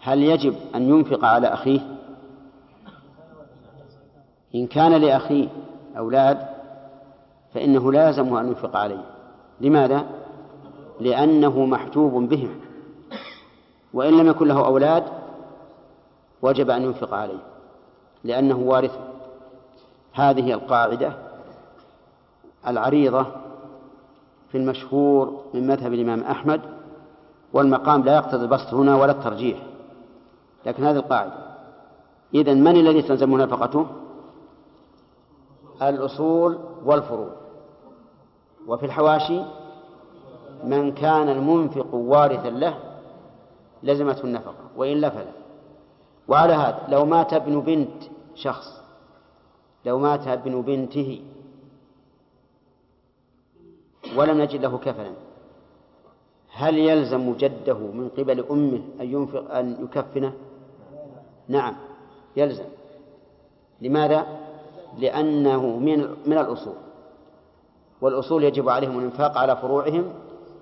Speaker 1: هل يجب أن ينفق على أخيه؟ إن كان لأخيه أولاد فإنه لازم أن ينفق عليه. لماذا؟ لأنه محجوب بهم. وإن لم يكن له أولاد وجب أن ينفق عليه لأنه وارث. هذه القاعدة العريضة في المشهور من مذهب الإمام أحمد والمقام لا يقتضي البسط هنا ولا الترجيح لكن هذه القاعدة. إذا من الذي تلزمه نفقته؟ الأصول والفروع. وفي الحواشي من كان المنفق وارثا له لزمته النفقة وإلا فلا وعلى هذا لو مات ابن بنت شخص لو مات ابن بنته ولم نجد له كفنا هل يلزم جده من قبل أمه أن ينفق أن يكفنه؟ نعم يلزم لماذا؟ لأنه من من الأصول والأصول يجب عليهم الإنفاق على فروعهم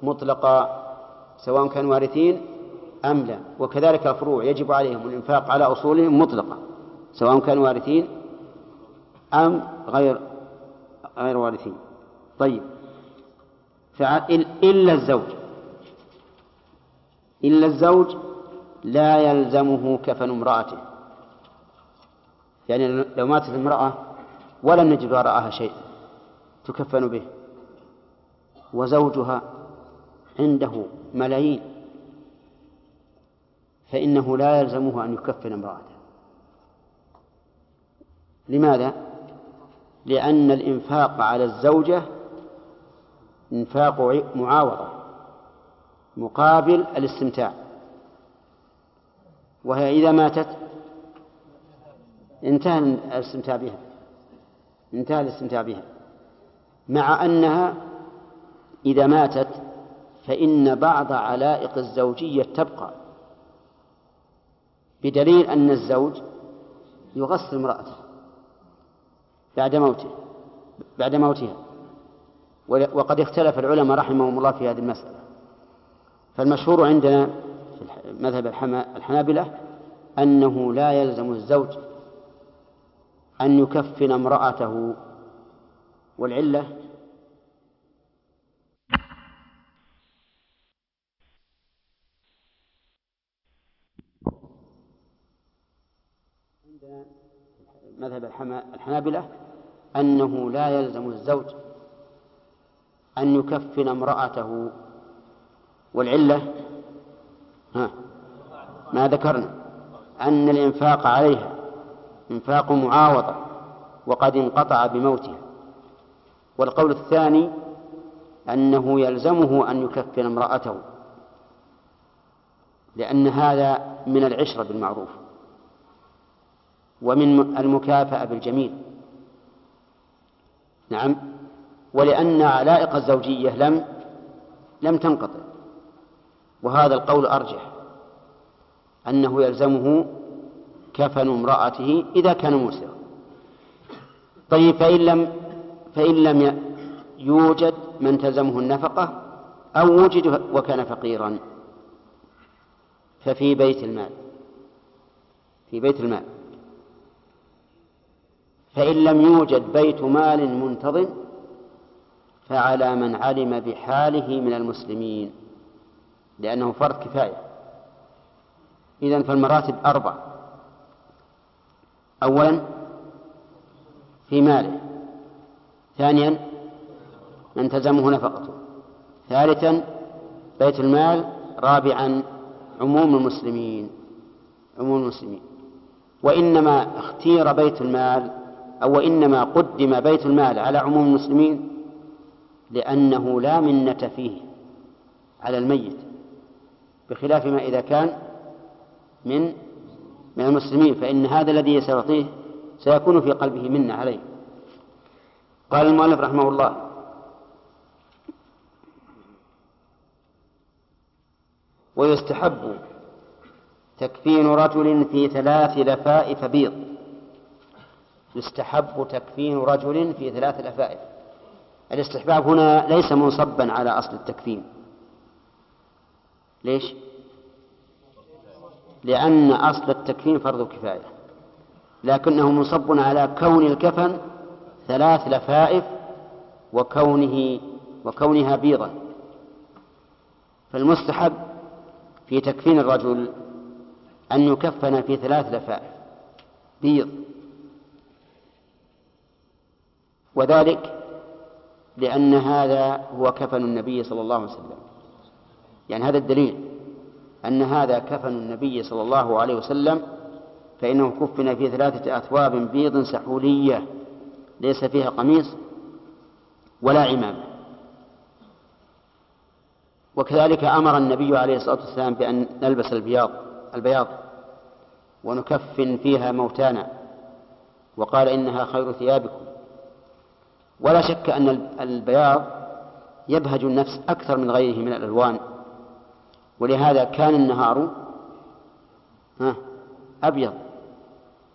Speaker 1: مطلقا سواء كانوا وارثين أم لا. وكذلك الفروع يجب عليهم الإنفاق على أصولهم مطلقا سواء كانوا وارثين أم غير غير وارثين. طيب. إلا الزوج. إلا الزوج لا يلزمه كفن امرأته. يعني لو ماتت امرأة ولم نجد وراءها شيء. تكفن به وزوجها عنده ملايين فإنه لا يلزمه أن يكفن امرأته. لماذا؟ لأن الإنفاق على الزوجة إنفاق معاوضة مقابل الاستمتاع. وهي إذا ماتت انتهى الاستمتاع بها انتهى الاستمتاع بها. مع أنها إذا ماتت فإن بعض علائق الزوجية تبقى. بدليل أن الزوج يغسل امرأته بعد موته بعد موتها. وقد اختلف العلماء رحمهم الله في هذه المسألة. فالمشهور عندنا في مذهب الحنابلة أنه لا يلزم الزوج أن يكفن امرأته والعلة. عندنا مذهب الحنابلة أنه لا يلزم الزوج أن يكفن امرأته. والعلة ها ما ذكرنا أن الإنفاق عليها إنفاق معاوضة وقد انقطع بموتها. والقول الثاني أنه يلزمه أن يكفن امرأته لأن هذا من العشرة بالمعروف ومن المكافأة بالجميل. نعم ولأن علائق الزوجية لم لم تنقطع وهذا القول أرجح أنه يلزمه كفن امرأته إذا كان موسرا طيب فإن لم فإن لم يوجد من تلزمه النفقة أو وجد وكان فقيرا. ففي بيت المال. في بيت المال. فإن لم يوجد بيت مال منتظم فعلى من علم بحاله من المسلمين لأنه فرض كفاية. إذن فالمراتب أربع أولا في ماله. ثانيا من تلزمه نفقته. ثالثا بيت المال. رابعا عموم المسلمين. عموم المسلمين. وإنما اختير بيت المال أو إنما قدم بيت المال على عموم المسلمين لأنه لا منة فيه على الميت بخلاف ما إذا كان من من المسلمين فإن هذا الذي سيعطيه سيكون في قلبه منة عليه. قال المؤلف رحمه الله. ويستحب تكفين رجل في ثلاث لفائف بيض يستحب تكفين رجل في ثلاث لفائف الاستحباب هنا ليس منصبا على أصل التكفين. ليش؟ لأن أصل التكفين فرض كفاية. لكنه منصب على كون الكفن ثلاث لفائف وكونه وكونها بيضا. فالمستحب في تكفين الرجل أن يكفن في ثلاث لفائف بيض. وذلك لأن هذا هو كفن النبي صلى الله عليه وسلم. يعني هذا الدليل أن هذا كفن النبي صلى الله عليه وسلم فإنه كفن في ثلاثة أثواب بيض سحولية. ليس فيها قميص ولا عمامة. وكذلك أمر النبي عليه الصلاة والسلام بأن نلبس البياض البياض ونكفن فيها موتانا. وقال إنها خير ثيابكم. ولا شك أن البياض يبهج النفس أكثر من غيره من الألوان. ولهذا كان النهار أبيض.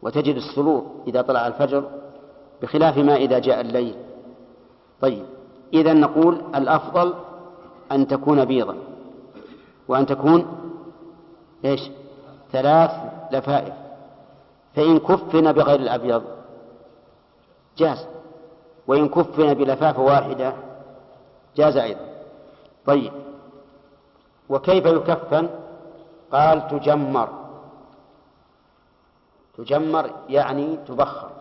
Speaker 1: وتجد السرور إذا طلع الفجر بخلاف ما إذا جاء الليل. طيب إذا نقول الأفضل أن تكون بيضا. وأن تكون إيش؟ ثلاث لفائف. فإن كفن بغير الأبيض جاز. وإن كفن بلفافة واحدة جاز أيضا. طيب وكيف يكفن؟ قال تجمر. تجمر يعني تبخر.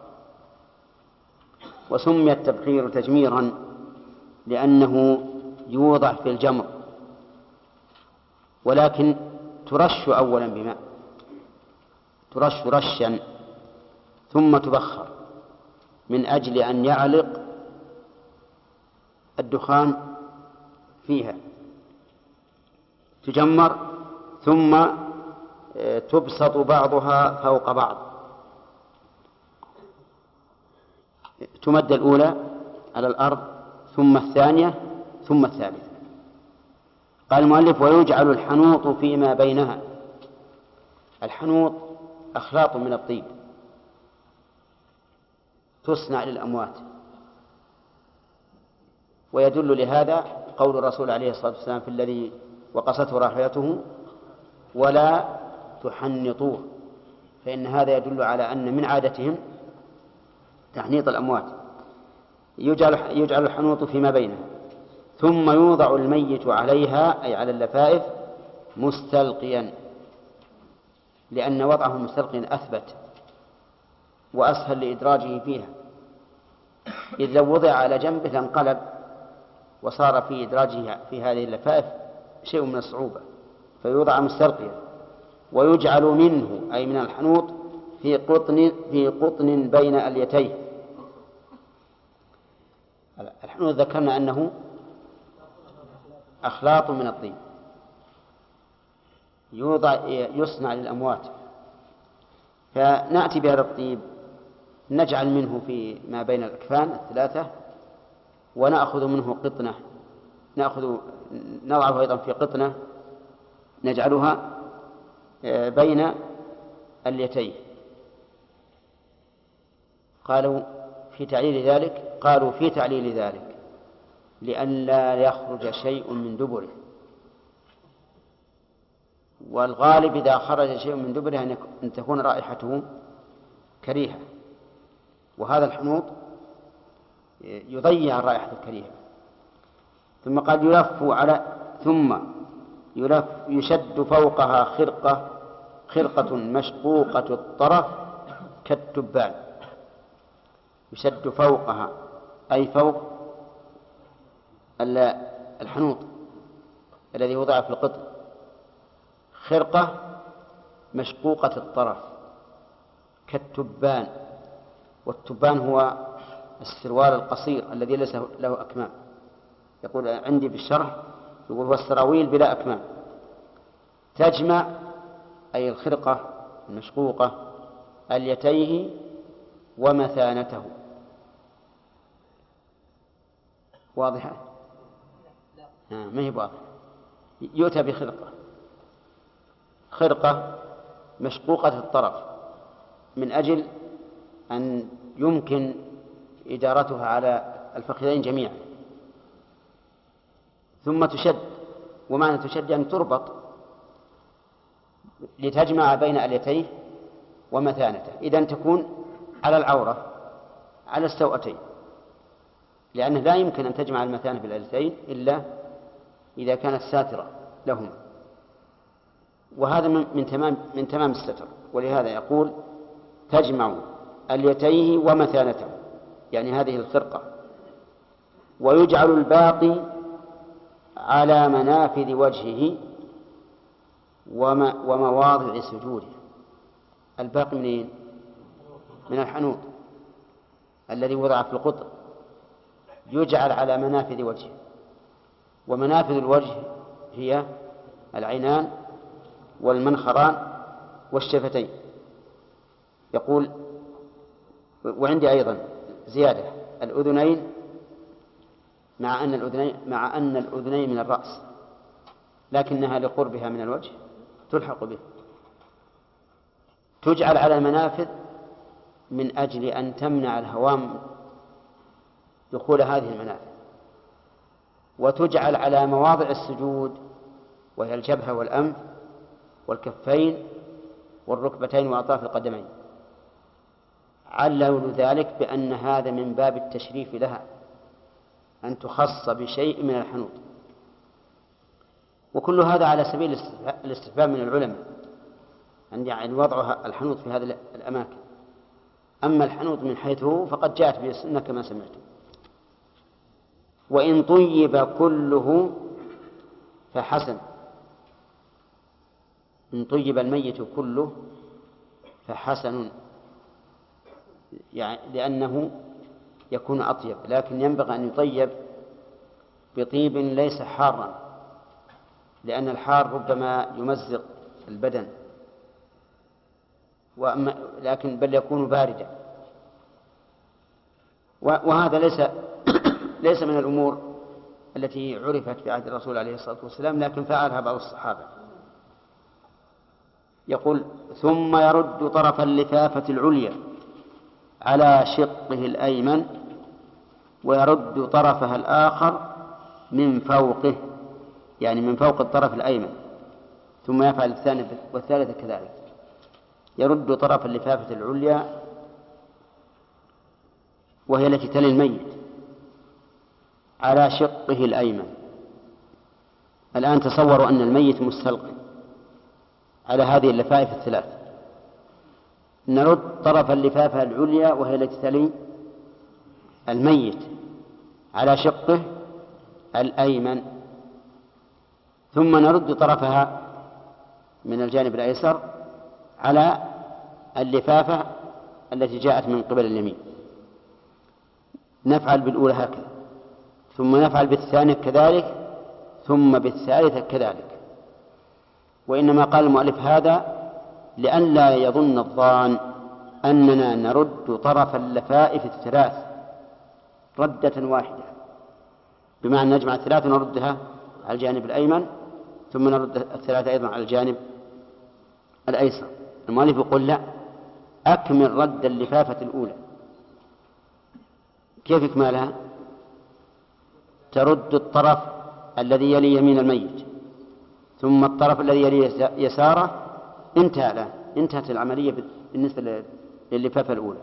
Speaker 1: وسمي التبخير تجميرا لأنه يوضع في الجمر ولكن ترش أولا بماء ترش رشا ثم تبخر من أجل أن يعلق الدخان فيها. تجمر ثم آه، تبسط بعضها فوق بعض. تمد الأولى على الأرض ثم الثانية ثم الثالثة. قال المؤلف ويجعل الحنوط فيما بينها. الحنوط أخلاط من الطيب. تصنع للأموات. ويدل لهذا قول الرسول عليه الصلاة والسلام في الذي وقصته راحلته ولا تحنطوه. فإن هذا يدل على أن من عادتهم تحنيط الأموات. يجعل يجعل الحنوط فيما بينه ثم يوضع الميت عليها أي على اللفائف مستلقيا. لأن وضعه مستلقيا أثبت وأسهل لإدراجه فيها. إذ لو وضع على جنبه لانقلب وصار في إدراجه في هذه اللفائف شيء من الصعوبة. فيوضع مستلقيا. ويجعل منه أي من الحنوط في قطن في قطن بين اليتيه. الحنوط ذكرنا أنه أخلاط من الطين. يوضع يصنع للأموات. فنأتي بهذا الطيب نجعل منه في ما بين الأكفان الثلاثة ونأخذ منه قطنة. نأخذ نضعه أيضا في قطنة نجعلها آه، بين اليتين قالوا في تعليل ذلك قالوا في تعليل ذلك لئلا يخرج شيء من دبره. والغالب إذا خرج شيء من دبره أن تكون رائحته كريهة. وهذا الحنوط يضيع الرائحة الكريهة. ثم قد يلف على ثم يلف يشد فوقها خرقة خرقة مشقوقة الطرف كالتبان. يشد فوقها. أي فوق الحنوط الذي وضع في القطر. خرقة مشقوقة الطرف كالتبان والتبان هو السروال القصير الذي ليس له أكمام. يقول عندي في الشرح يقول والسراويل بلا أكمام. تجمع أي الخرقة المشقوقة اليتيه ومثانته. واضحة؟ آه ما هي واضحة. يؤتى بخرقة. خرقة مشقوقة الطرف من أجل أن يمكن إدارتها على الفخذين جميعا. ثم تشد ومعنى تشد يعني تربط لتجمع بين اليتيه ومثانته. إذا تكون على العورة على السوأتين لأنه لا يمكن أن تجمع المثانة بالاليتين إلا إذا كانت ساترة لهما. وهذا من تمام من تمام الستر. ولهذا يقول تجمع اليتيه ومثانته. يعني هذه الخرقة. ويجعل الباقي على منافذ وجهه ومواضع سجوده. الباقي منين؟ من الحنوط الذي وضع في القطر. يجعل على منافذ وجهه. ومنافذ الوجه هي العينان والمنخران والشفتين. يقول وعندي أيضا زيادة الأذنين مع أن الأذنين مع أن الأذنين من الرأس لكنها لقربها من الوجه تلحق به. تجعل على المنافذ من أجل أن تمنع الهوام دخول هذه المنافذ وتجعل على مواضع السجود وهي الجبهة والأنف والكفين والركبتين وأطراف القدمين. عللوا ذلك بأن هذا من باب التشريف لها أن تخص بشيء من الحنوط. وكل هذا على سبيل الاستفهام- من العلماء عند يعني وضع الحنوط في هذه الأماكن. أما الحنوط من حيث هو فقد جاءت به السنة كما سمعتم. وإن طيب كله فحسن. إن طيب الميت كله فحسن. يعني لأنه يكون أطيب لكن ينبغي أن يطيب بطيب ليس حارا لأن الحار ربما يمزق البدن. وأما لكن بل يكون باردا. وهذا ليس ليس من الأمور التي عرفت في عهد الرسول عليه الصلاة والسلام لكن فعلها بعض الصحابة. يقول ثم يرد طرف اللفافة العليا على شقه الأيمن ويرد طرفها الآخر من فوقه يعني من فوق الطرف الأيمن ثم يفعل الثاني والثالث كذلك. يرد طرف اللفافة العليا وهي التي تلي الميت. على شقه الأيمن. الآن تصوروا أن الميت مستلقي على هذه اللفائف الثلاث. نرد طرف اللفافة العليا وهي التي تلي الميت على شقه الأيمن. ثم نرد طرفها من الجانب الأيسر على اللفافة التي جاءت من قبل اليمين. نفعل بالأولى هكذا. ثم نفعل بالثانية كذلك ثم بالثالثة كذلك. وإنما قال المؤلف هذا لئلا يظن الظان أننا نرد طرف اللفائف الثلاث ردة واحدة. بمعنى نجمع الثلاث ونردها على الجانب الأيمن ثم نرد الثلاثة أيضا على الجانب الأيسر. المؤلف يقول لا أكمل رد اللفافة الأولى. كيف إكمالها؟ ترد الطرف الذي يلي يمين الميت ثم الطرف الذي يلي يساره انتهى الآن انتهت العملية بالنسبة للفافة الأولى.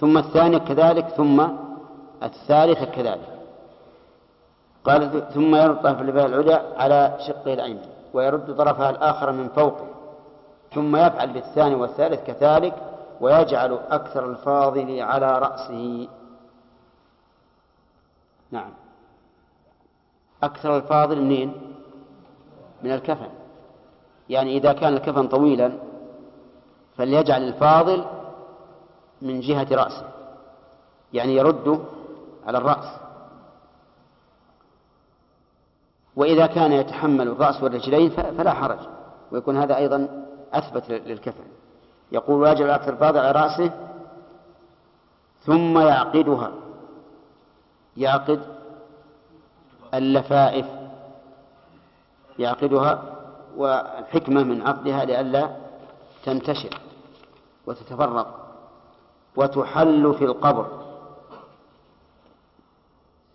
Speaker 1: ثم الثانية كذلك ثم الثالثة كذلك. قال ثم يرد طرف اللفافة العليا على شقه الأيمن ويرد طرفها الآخر من فوقه. ثم يفعل بالثاني والثالث كذلك ويجعل أكثر الفاضل على رأسه. نعم. أكثر الفاضل منين؟ من الكفن. يعني إذا كان الكفن طويلا فليجعل الفاضل من جهة رأسه. يعني يرده على الرأس. وإذا كان يتحمل الرأس والرجلين فلا حرج. ويكون هذا أيضا أثبت للكفن. يقول واجب أكثر الفاضل على رأسه ثم يعقدها. يعقد اللفائف يعقدها والحكمة من عقدها لئلا تنتشر وتتفرق وتحل في القبر.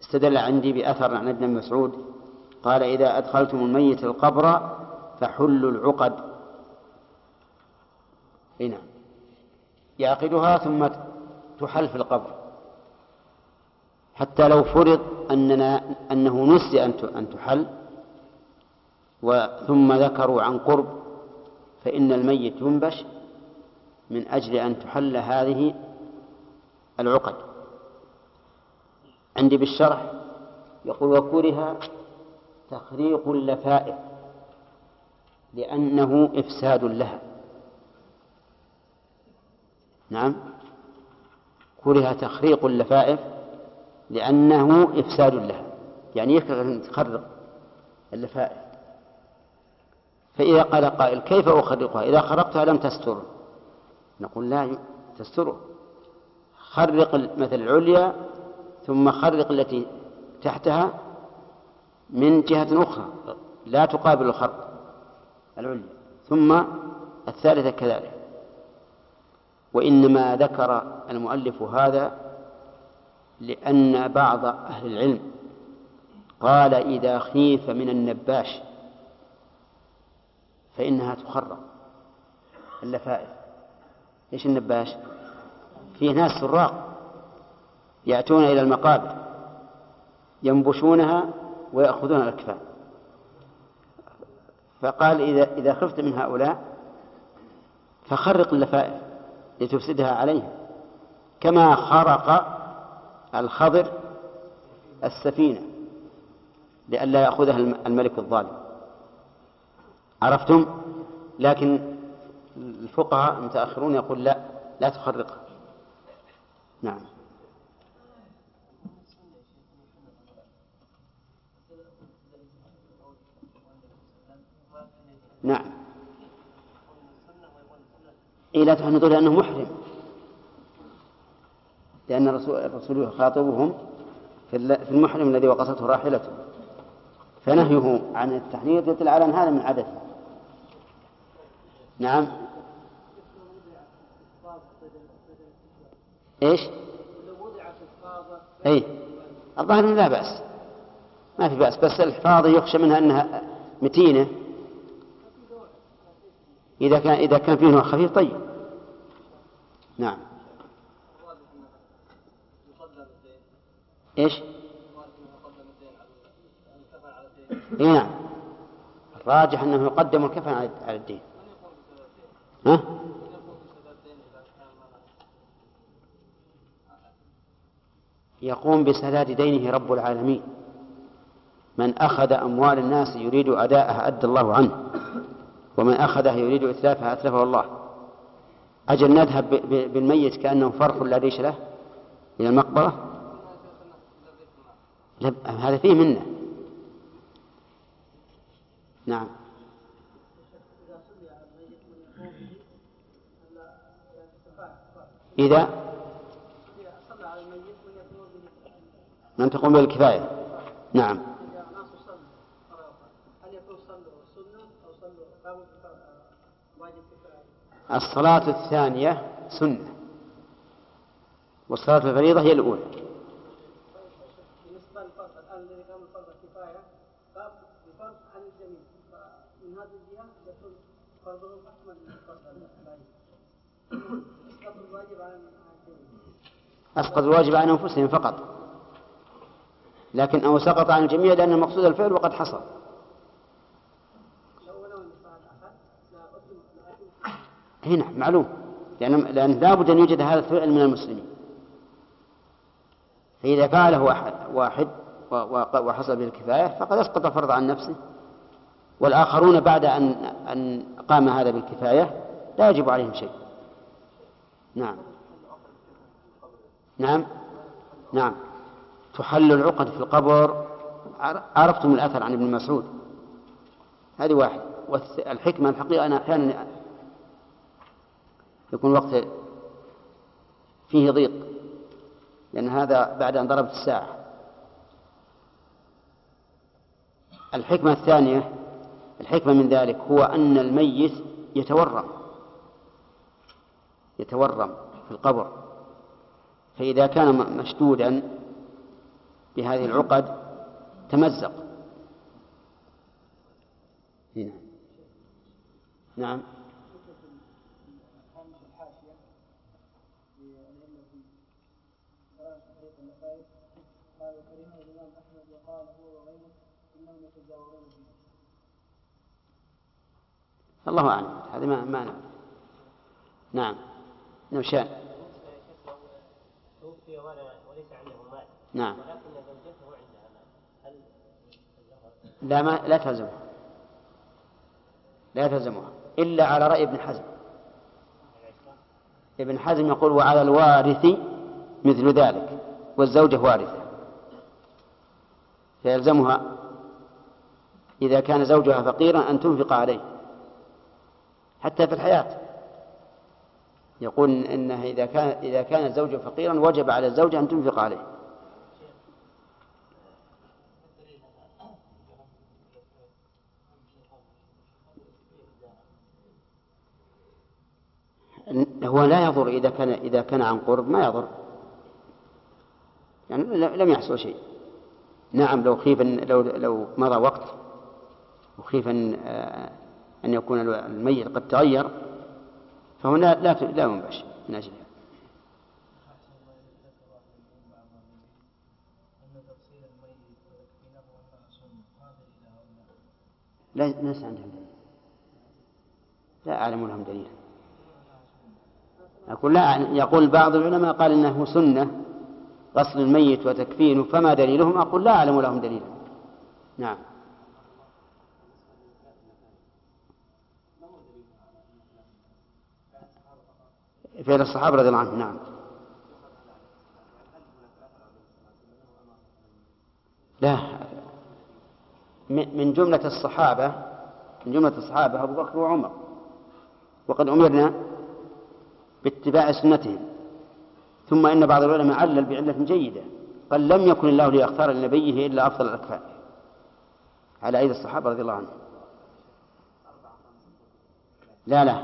Speaker 1: استدل عندي بأثر عن ابن مسعود قال إذا أدخلتم الميت القبر فحلوا العقد. نعم. يعقدها ثم تحل في القبر. حتى لو فرض أننا أنه نسي أن تحل ثم ذكروا عن قرب فإن الميت ينبش من أجل أن تحل هذه العقد. عندي بالشرح يقول وكره تخريق اللفائف لأنه إفساد لها. نعم. كره تخريق اللفائف لأنه إفساد لها يعني يكره أن تخرق اللفائف فإذا قال قائل كيف أخرقها؟ إذا خرقتها لم تستر. نقول لا تستره خرق مثل العليا ثم خرق التي تحتها من جهة أخرى. لا تقابل الخرق العليا. ثم الثالثة كذلك. وإنما ذكر المؤلف هذا لأن بعض أهل العلم قال إذا خيف من النباش فإنها تخرق اللفائف إيش النباش؟ فيه ناس سراق يأتون إلى المقابر ينبشونها ويأخذون الأكفان. فقال إذا إذا خفت من هؤلاء فخرق اللفائف لتفسدها عليهم. كما خرق الخضر السفينة لئلا يأخذها الملك الظالم. عرفتم؟ لكن الفقهاء المتأخرون يقول لا لا تخرقها. نعم. نعم. إيه لا تحنطوا لأنه محرم. لأن الرسول, يخاطبهم في المحرم الذي وقصته راحلته. فنهيه عن التحنيط يدل على أن هذا من عادته نعم. إيش؟ اي الظاهر لا بأس. ما في بأس بس الحفاظة يخشى منها أنها متينة. إذا كان إذا كان فيه نوع خفيف طيب. نعم. إيش؟ إي نعم. الراجح أنه يقدم الكفن على الدين. ها؟ يقوم بسداد دينه رب العالمين. من أخذ أموال الناس يريد أداءها أدى الله عنه. ومن أخذها يريد إتلافها أتلفه الله. أجل نذهب بالميت كأنه فرخ لا ريش له إلى المقبرة؟ هذا فيه منة. نعم. إذا؟ من تقوم بالكفاية. نعم. الصلاة الثانية سنة والصلاة الفريضة هي الأولى
Speaker 5: بالنسبة للفرض الآن الذي كان فرض كفاية بفرض عن الجميع فمن هذه الجهة يكون فرض
Speaker 1: أسقط الواجب عن أنفسهم فقط. لكن أو سقط عن الجميع لأن المقصود الفعل وقد حصل. هنا معلوم. لأن لأن لابد أن يوجد هذا الفعل من المسلمين. فإذا فعله واحد, وحصل به الكفاية فقد أسقط الفرض عن نفسه. والآخرون بعد أن أن قام هذا بالكفاية لا يجب عليهم شيء. نعم. نعم. نعم. تحل العقد في القبر. عر- عرفتم الأثر عن ابن مسعود. هذه واحد. والحكمة الحقيقة أنا أحيانا يكون وقت فيه ضيق لأن هذا بعد أن ضربت الساعة. الحكمة الثانية الحكمة من ذلك هو أن الميت يتورم. يتورم في القبر. فإذا كان مشدودا بهذه العقد تمزق. هنا. نعم
Speaker 5: هامش الحاشية لأنه في كلام تحقيق النفائس قال وكرهه الإمام أحمد وقال هو وغيره إنهم يتجاورون فيه
Speaker 1: الله أعلم. هذا ما ما نعرف. نعم. نوشان
Speaker 2: توفي وليس عنده مال
Speaker 1: نعم.
Speaker 2: ولكن زوجته عندها مال هل
Speaker 1: لا ما لا تلزمها. لا تلزمها. إلا على رأي ابن حزم. ابن حزم يقول وعلى الوارث مثل ذلك والزوجة وارثة. فيلزمها إذا كان زوجها فقيرا أن تنفق عليه. حتى في الحياة. يقول إنه إذا كان إذا كان الزوج فقيرا وجب على الزوجة أن تنفق عليه. هو لا يضر إذا كان إذا كان عن قرب ما يضر. يعني لم يحصل شيء. نعم لو خيف لو لو مضى وقت وخيف أن آه، أن يكون الميت قد تغير فهنا لا لا ينبش من أجلها لا ليس عندهم دليل. لا أعلم لهم دليلا أقول لا يقول بعض العلماء قال إنه سنة غسل الميت وتكفينه فما دليلهم؟ أقول لا أعلم لهم دليلا. نعم. فعل الصحابة رضي الله عنهم نعم. لا. من جملة الصحابة من جملة الصحابة أبو بكر وعمر. وقد أمرنا باتباع سنتهم. ثم إن بعض العلماء علل بعلة جيدة. قال لم يكن الله ليختار لنبيه إلا أفضل الأكفاء. على أيدي الصحابة رضي الله عنهم. لا لا.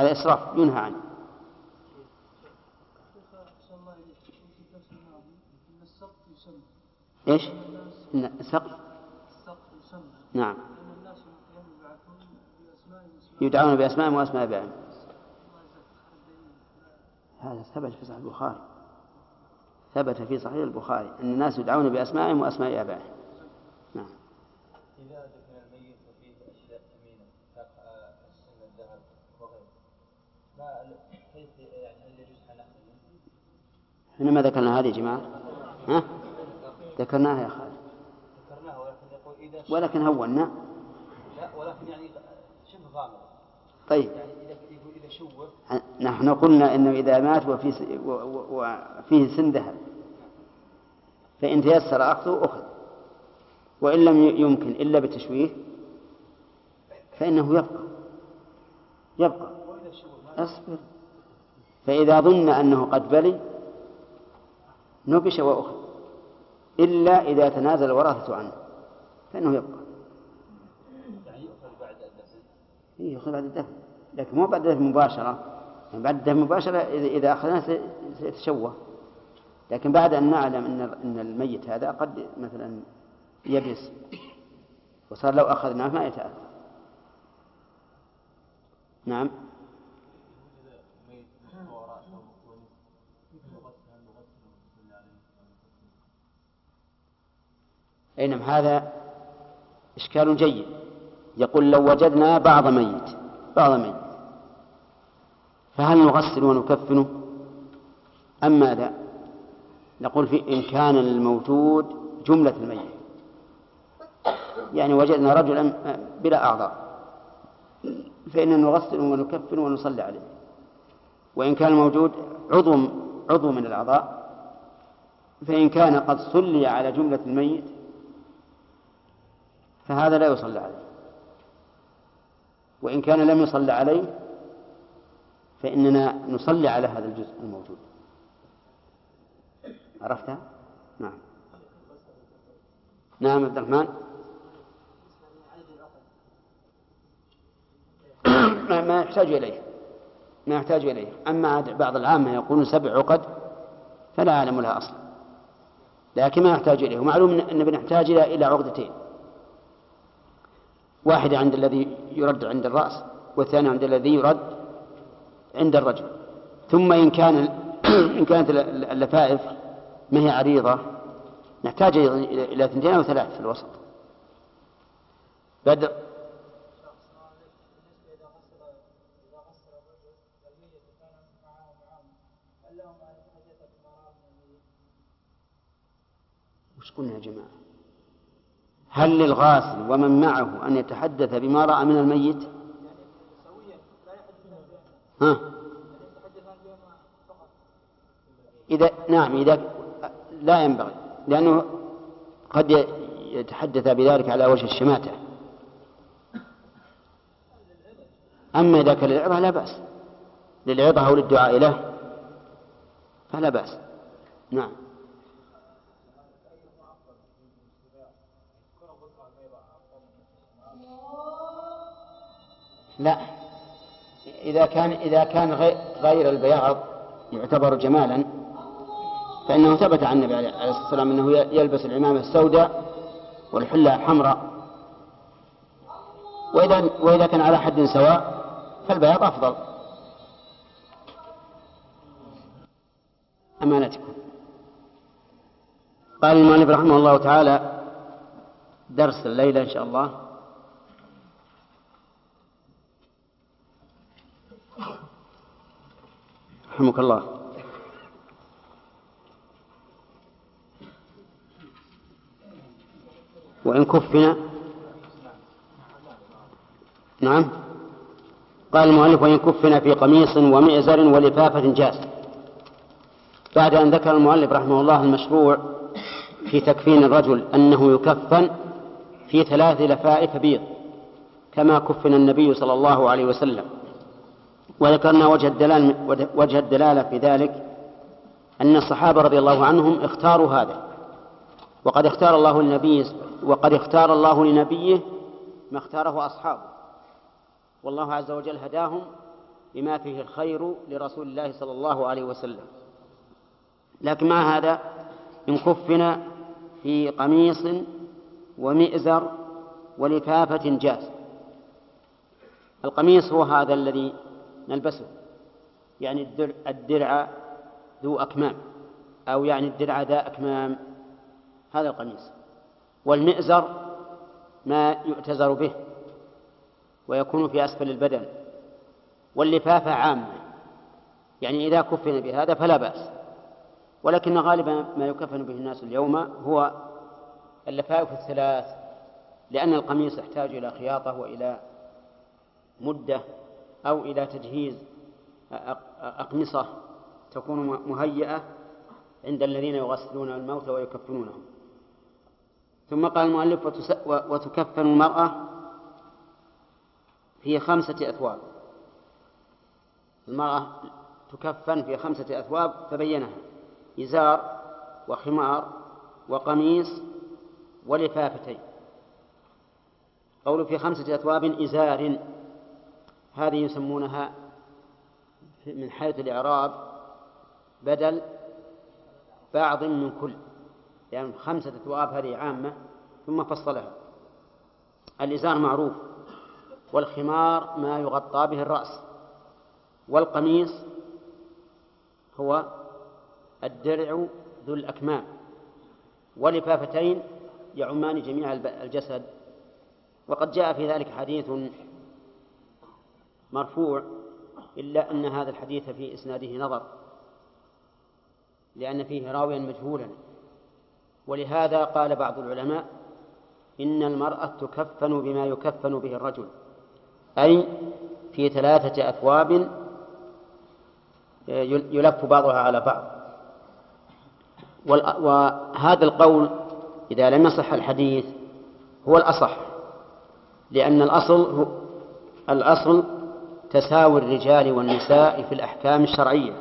Speaker 1: هذا إسراف ينهى عنه
Speaker 5: أحسن الله إليك في الدرس الماضي أن السقط يسمى
Speaker 1: إيش؟ سقف. نعم. يدعون بأسمائهم وأسماء
Speaker 5: الدليل
Speaker 1: هذا ثبت في صحيح البخاري. ثبت في صحيح البخاري أن الناس يدعون بأسمائهم وأسماء آبائهم. نعم.
Speaker 3: إذا دفن الميت وفيه أشياء ثمينة كالسن الذهب وغيره ما كيف يعني هل يجوز؟
Speaker 1: إحنا ما ذكرنا هذه يا جماعة. ها؟ ذكرناها يا خالد.
Speaker 3: ذكرناه ولكن يقول إذا.
Speaker 1: ولكن هونا.
Speaker 3: لا ولكن يعني شبه غامض
Speaker 1: طيب.
Speaker 3: يعني إذا يقول إذا شوه.
Speaker 1: نحن قلنا إنه إذا مات وفي وفيه سن ذهب. فإن تيسر أخذه أخذ. وإن لم يمكن إلا بتشويه فإنه يبقى. يبقى. أصبر. فإذا ظن أنه قد بلي نبش وأخذ. إلا إذا تنازل الورثه عنه فإنه يبقى.
Speaker 3: يعني يؤخذ بعد الدفن
Speaker 1: إيه يأخذ بعد الدفن. لكن مو بعد الدفن مباشرة. يعني بعد الدفن مباشرة إذا إذا أخذناه سي- سيتشوه. لكن بعد أن نعلم أن أن الميت هذا قد مثلا يبس. وصار لو أخذناه ما يتأثر نعم؟ أي نعم هذا إشكال جيد. يقول لو وجدنا بعض ميت بعض ميت. فهل نغسل ونكفنه أم ماذا؟ نقول في إن كان الموجود جملة الميت. يعني وجدنا رجلا بلا أعضاء فإننا نغسل ونكفن ونصلي عليه. وإن كان الموجود عضو عضو من الأعضاء فإن كان قد صلي على جملة الميت فهذا لا يصلى عليه. وإن كان لم يصلى عليه فإننا نصلي على هذا الجزء الموجود. عرفتها؟ نعم. نعم عبد الرحمن. ما, ما يحتاج إليه. ما يحتاج إليه. أما بعض العامة يقولون سبع عقد فلا أعلم لها أصلا لكن ما يحتاج إليه. ومعلوم أن بنحتاج إلى عقدتين. واحدة عند الذي يرد عند الرأس والثانية عند الذي يرد عند الرجل. ثم إن كان [CLEARS THROAT] إن كانت اللفائف ما هي عريضة نحتاج إلى إلى اثنتين أو ثلاث في الوسط. بدر؟ وش قلنا يا جماعة؟ هل للغاسل ومن معه أن يتحدث بما رأى من الميت؟ ها؟ إذا نعم إذا لا ينبغي لأنه قد يتحدث بذلك على وجه الشماتة. أما إذا كان للعظة لا بأس. للعظة أو للدعاء له فلا بأس. نعم. لا. إذا كان إذا كان غير, البياض يعتبر جمالا فإنه ثبت عن النبي عليه الصلاة والسلام أنه يلبس العمامة السوداء والحلة الحمراء وإذا وإذا كان على حد سواء فالبياض أفضل. أمانتكم. قال المؤلف رحمه الله تعالى درس الليلة إن شاء الله. رحمك الله. وإن كفنا. نعم. قال المؤلف وإن كفن في قميص ومئزر ولفافة جاز. بعد أن ذكر المؤلف رحمه الله المشروع في تكفين الرجل أنه يكفن في ثلاث لفائف بيض كما كفن النبي صلى الله عليه وسلم. وذكرنا وجه الدلالة, وجه الدلالة في ذلك أن الصحابة رضي الله عنهم اختاروا هذا. وقد اختار الله لنبيه وقد اختار الله لنبيه ما اختاره أصحابه. والله عز وجل هداهم بما فيه الخير لرسول الله صلى الله عليه وسلم. لكن مع هذا إن كفن في قميص ومئزر ولفافة جاز. القميص هو هذا الذي نلبسه يعني الدرع, الدرع ذو أكمام أو يعني الدرع ذا أكمام. هذا القميص. والمئزر ما يؤتزر به ويكون في أسفل البدن. واللفافة عامة. يعني إذا كفن بهذا فلا بأس. ولكن غالبا ما يكفن به الناس اليوم هو اللفائف الثلاث لأن القميص يحتاج إلى خياطة وإلى مدة أو إلى تجهيز أقمصة تكون مهيئة عند الذين يغسلون الموتى ويكفنونهم. ثم قال المؤلف وتكفن المرأة في خمسة أثواب. المرأة تكفن في خمسة أثواب فبينها إزار وخمار وقميص ولفافتين قول في خمسة أثواب إزار. هذه يسمونها من حيث الإعراب بدل بعض من كل يعني خمسة أثواب هذه عامة ثم فصلها. الإزار معروف والخمار ما يغطى به الرأس والقميص هو الدرع ذو الأكمام ولفافتين يعمان جميع الجسد. وقد جاء في ذلك حديث مرفوع إلا أن هذا الحديث في إسناده نظر لأن فيه راويا مجهولا. ولهذا قال بعض العلماء إن المرأة تكفن بما يكفن به الرجل أي في ثلاثة أثواب يلف بعضها على بعض. وهذا القول إذا لم يصح الحديث هو الأصح لأن الأصل الأصل تساوي الرجال والنساء في الأحكام الشرعية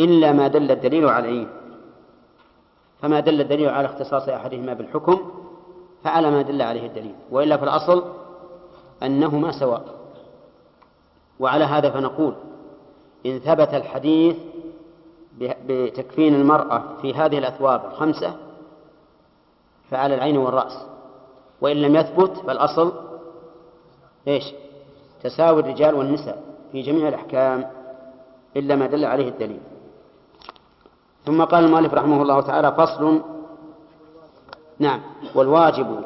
Speaker 1: إلا ما دل الدليل عليه فما دل الدليل على اختصاص أحدهما بالحكم فعلى ما دل عليه الدليل وإلا في الأصل أنهما سواء. وعلى هذا فنقول إن ثبت الحديث بتكفين المرأة في هذه الأثواب الخمسة فعلى العين والرأس. وإن لم يثبت فالأصل إيش؟ تساوي الرجال والنساء في جميع الأحكام إلا ما دل عليه الدليل. ثم قال المؤلف رحمه الله تعالى فصل. نعم. والواجب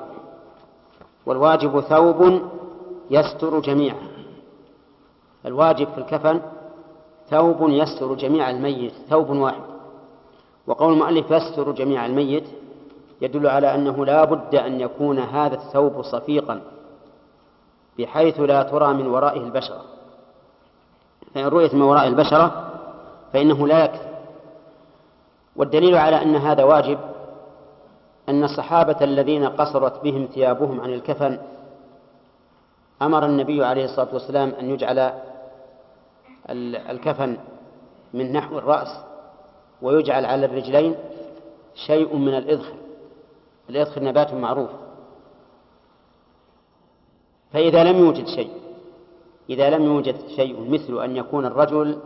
Speaker 1: والواجب ثوب يستر جميعا. الواجب في الكفن ثوب يستر جميع الميت ثوب واحد. وقول المؤلف يستر جميع الميت يدل على أنه لا بد أن يكون هذا الثوب صفيقا. بحيث لا ترى من ورائه البشرة. فإن رؤيت من وراء البشرة فإنه لا يكفي والدليل على أن هذا واجب أن الصحابة الذين قصرت بهم ثيابهم عن الكفن أمر النبي عليه الصلاة والسلام أن يجعل الكفن من نحو الرأس ويجعل على الرجلين شيء من الإذخر الإذخر نبات معروف. فإذا لم يوجد شيء إذا لم يوجد شيء مثل أن يكون الرجل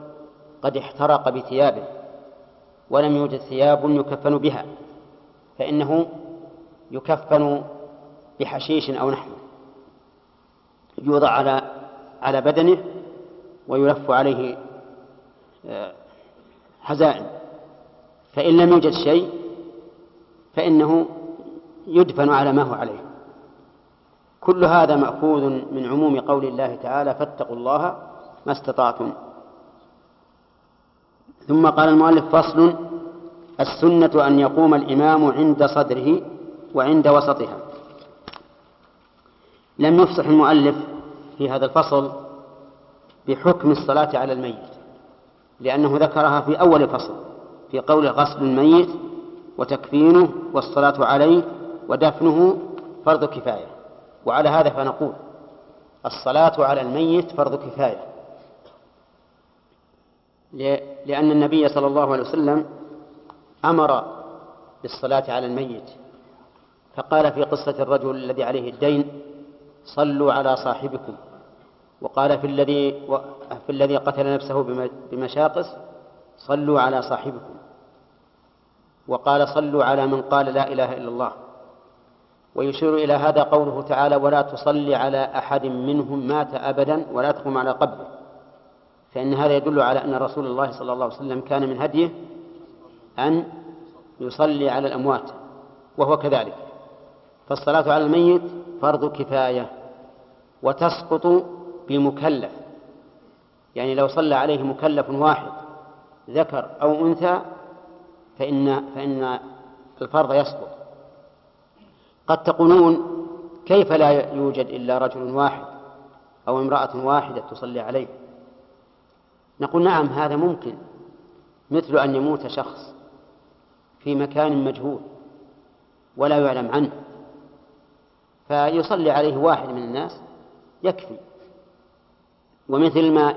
Speaker 1: قد احترق بثيابه ولم يوجد ثياب يكفن بها فإنه يكفن بحشيش أو نحوه. يوضع على على بدنه ويلف عليه آه، حزائم فإن لم يوجد شيء فإنه يدفن على ما هو عليه. كل هذا مأخوذ من عموم قول الله تعالى فاتقوا الله ما استطعتم. ثم قال المؤلف فصل السنة أن يقوم الإمام عند صدره وعند وسطها. لم يفصح المؤلف في هذا الفصل بحكم الصلاة على الميت لأنه ذكرها في أول فصل في قول غسل الميت وتكفينه والصلاة عليه ودفنه فرض كفاية. وعلى هذا فنقول الصلاة على الميت فرض كفاية. لأن النبي صلى الله عليه وسلم أمر بالصلاة على الميت. فقال في قصة الرجل الذي عليه الدين صلوا على صاحبكم. وقال في الذي في الذي قتل نفسه بمشاقص صلوا على صاحبكم. وقال صلوا على من قال لا إله إلا الله. ويشير إلى هذا قوله تعالى ولا تصلي على أحد منهم مات أبدا ولا تقوم على قبره فإن هذا يدل على أن رسول الله صلى الله عليه وسلم كان من هديه أن يصلي على الأموات وهو كذلك. فالصلاة على الميت فرض كفاية وتسقط بمكلف. يعني لو صلى عليه مكلف واحد ذكر أو أنثى فإن فإن الفرض يسقط. قد تقولون كيف لا يوجد إلا رجل واحد أو امرأة واحدة تصلي عليه؟ نقول نعم هذا ممكن مثل أن يموت شخص في مكان مجهول ولا يعلم عنه فيصلي عليه واحد من الناس يكفي. ومثل ما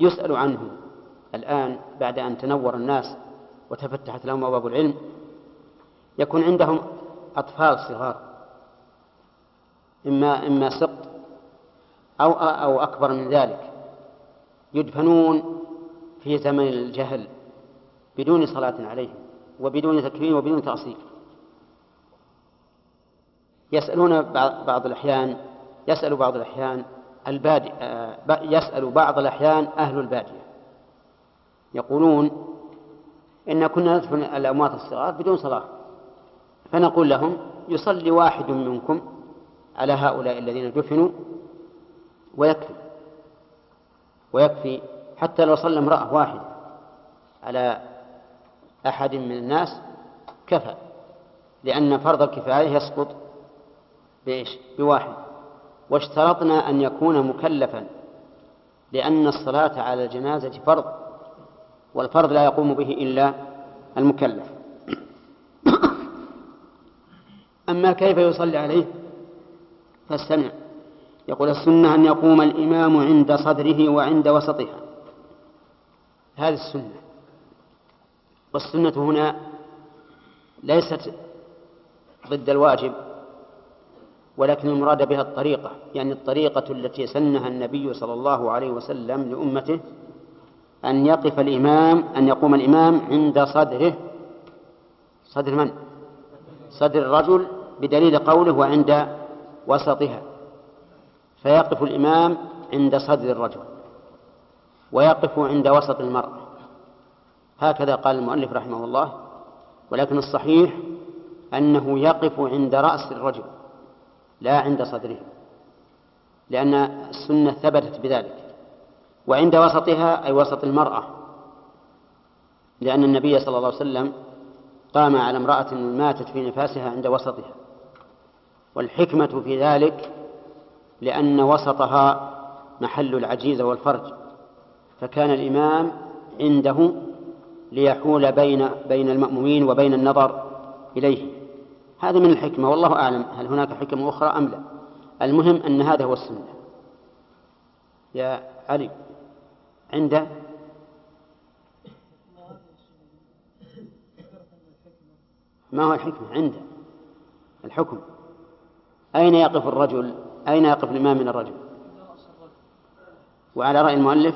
Speaker 1: يسأل عنه الآن بعد أن تنور الناس وتفتحت لهم أبواب العلم يكون عندهم أطفال صغار. إما إما سقط أو أو أكبر من ذلك. يدفنون في زمن الجهل بدون صلاة عليهم وبدون تكفير وبدون تأصيل يسألون بعض الأحيان يسأل بعض الأحيان البادي آه، يسأل بعض الأحيان أهل البادية. يقولون إن كنا ندفن الأموات الصغار بدون صلاة. فنقول لهم يصلي واحد منكم على هؤلاء الذين دفنوا ويكفي ويكفي حتى لو صلى امرأة واحدة على أحد من الناس كفى لأن فرض الكفاية يسقط بإيش؟ بواحد واشترطنا أن يكون مكلفا لأن الصلاة على الجنازة فرض والفرض لا يقوم به إلا المكلف أما كيف يصلي عليه؟ فاستمع. يقول السنة أن يقوم الإمام عند صدره وعند وسطها. هذه السنة. والسنة هنا ليست ضد الواجب ولكن المراد بها الطريقة يعني الطريقة التي سنها النبي صلى الله عليه وسلم لأمته أن يقف الإمام أن يقوم الإمام عند صدره. صدر من؟ صدر الرجل بدليل قوله وعند وسطها فيقف الإمام عند صدر الرجل ويقف عند وسط المرأة. هكذا قال المؤلف رحمه الله ولكن الصحيح أنه يقف عند رأس الرجل لا عند صدره لأن السنة ثبتت بذلك. وعند وسطها أي وسط المرأة لأن النبي صلى الله عليه وسلم قام على امرأة ماتت في نفاسها عند وسطها. والحكمة في ذلك لأن وسطها محل العجيز والفرج فكان الإمام عنده ليحول بين بين المأمومين وبين النظر إليه. هذا من الحكمة والله أعلم هل هناك حكم أخرى أم لا. المهم أن هذا هو السنة. يا علي عنده ما هو الحكمة؟ عنده الحكم. أين يقف الرجل؟ أين يقف الإمام من الرجل؟ وعلى رأي المؤلف؟